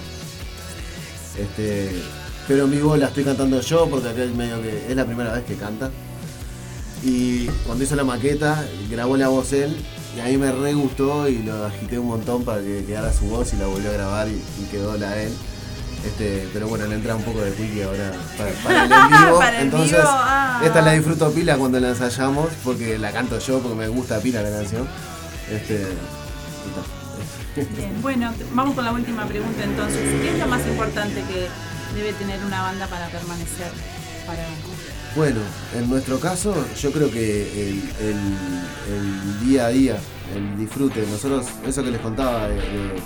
Este, pero en vivo la estoy cantando yo porque acá es medio que es la primera vez que canta. Y cuando hizo la maqueta, grabó la voz él y a mí me re gustó y lo agité un montón para que quedara su voz y la volvió a grabar y quedó la él. Este, pero bueno, le entra un poco de wiki ahora para, <laughs> para el en vivo. Para el Entonces, vivo, ah. esta la disfruto pila cuando la ensayamos porque la canto yo porque me gusta pila la canción. Este. Bien, bueno, vamos con la última pregunta entonces. ¿Qué es lo más importante que debe tener una banda para permanecer? Para... Bueno, en nuestro caso, yo creo que el, el- el día a día, el disfrute, nosotros, eso que les contaba, eh,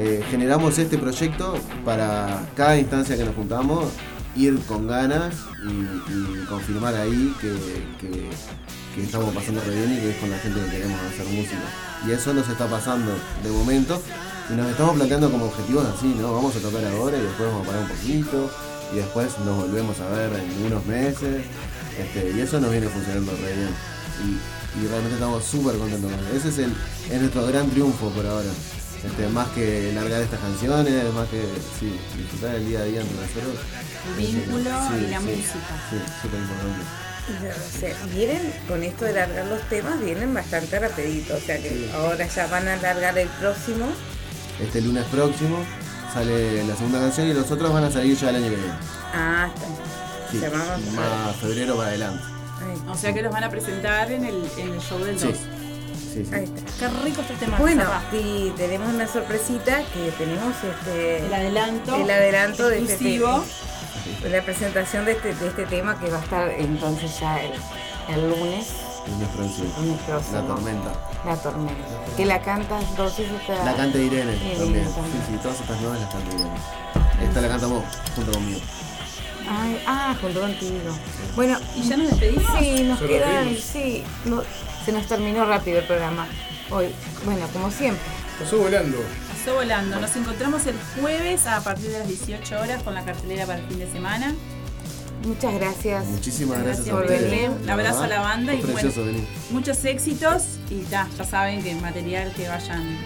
eh, generamos este proyecto para cada instancia que nos juntamos, ir con ganas y, confirmar ahí que, estamos pasando re bien y que es con la gente que queremos hacer música. Y eso nos está pasando de momento y nos estamos planteando como objetivos así, ¿no? Vamos a tocar ahora y después vamos a parar un poquito y después nos volvemos a ver en unos meses este, y eso nos viene funcionando re bien y, realmente estamos súper contentos. Ese es, el, es nuestro gran triunfo por ahora. Este, más que largar estas canciones, más que sí, disfrutar el día a día entre nosotros. Vínculo sí, y la sí, música. Sí, súper importante. Ya, o sea, vienen con esto de largar los temas, vienen bastante rapidito. O sea que Sí. ahora ya van a largar el próximo. Este lunes próximo sale la segunda canción y los otros van a salir ya el año que viene. Ah, está. A- más febrero para adelante. O sea que los van a presentar en el, en el show del 2. Sí. Ahí está. Qué rico este tema. Bueno, sí, tenemos una sorpresita que tenemos este El adelanto el adelanto de este la presentación de este, de este tema que va a estar entonces ya el, el lunes, Lunes próximo. lunes próximo. La tormenta. La tormenta. Que la canta entonces esta- La canta Irene Irene también. Sí, también. sí, todas estas nuevas las canta Irene. Esta la cantamos junto conmigo. Ay, ah, junto contigo. Bueno, ¿Y ya nos despedimos? Sí, nos ¿Se quedan, sí, no- se nos terminó rápido el programa hoy. Bueno, como siempre. Pasó volando. Pasó volando. Nos encontramos el jueves a partir de las 18 horas con la cartelera para el fin de semana. Muchas gracias. Muchísimas gracias, por venir. Un abrazo a la banda y bueno, venir. muchos éxitos y ta, ya saben que material que vayan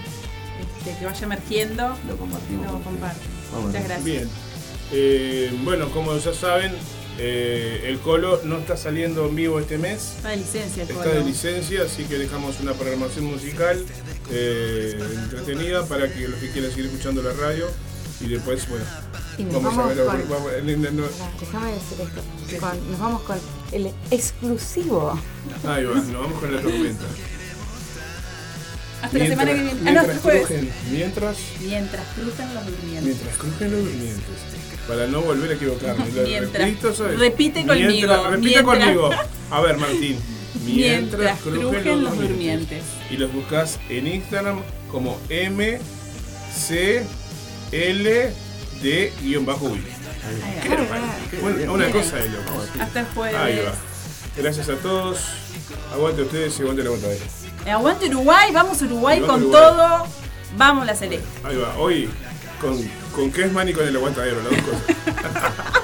este, que vaya emergiendo Lo compartimos. lo comparten. Muchas gracias. Bien. Eh, bueno, como ya saben, eh, el Colo no está saliendo en vivo este mes. Está de licencia el Está Colo. de licencia, así que dejamos una programación musical eh, entretenida para que los que quieran seguir escuchando la radio y después, bueno, Y nos vamos, a ver. con- vamos- no- no- Déjame decir esto. Con- nos vamos con el exclusivo. ahí va, nos vamos con la tormenta. Hasta la semana que viene. Ah, no, mientras el jueves. crujen, mientras, Mientras cruzan los durmientes. mientras crujen los durmientes. Para no volver a equivocarme. Mientras. Repite conmigo, Mientras- repite mientras. conmigo. A ver, Martín. Mientras crujen los durmientes. Y los buscas en Instagram como M C L D guion bajo Uy. Qué hermano, qué Una, una cosa de locos. Hasta el jueves. Ahí va. Gracias a todos. Aguante ustedes y aguante la aguantadera. Eh, Aguante Uruguay, vamos Uruguay Vamos con Uruguay. todo. Vamos la celeste. Ahí va. Hoy con, con Kesman y con el aguantadero, las dos cosas. <laughs>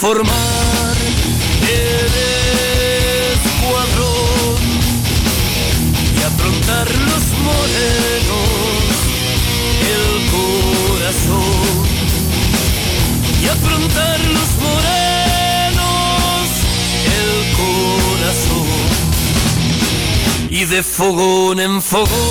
formar el escuadrón y afrontar los morenos el corazón y afrontar los morenos el corazón. Y de fogón en fogón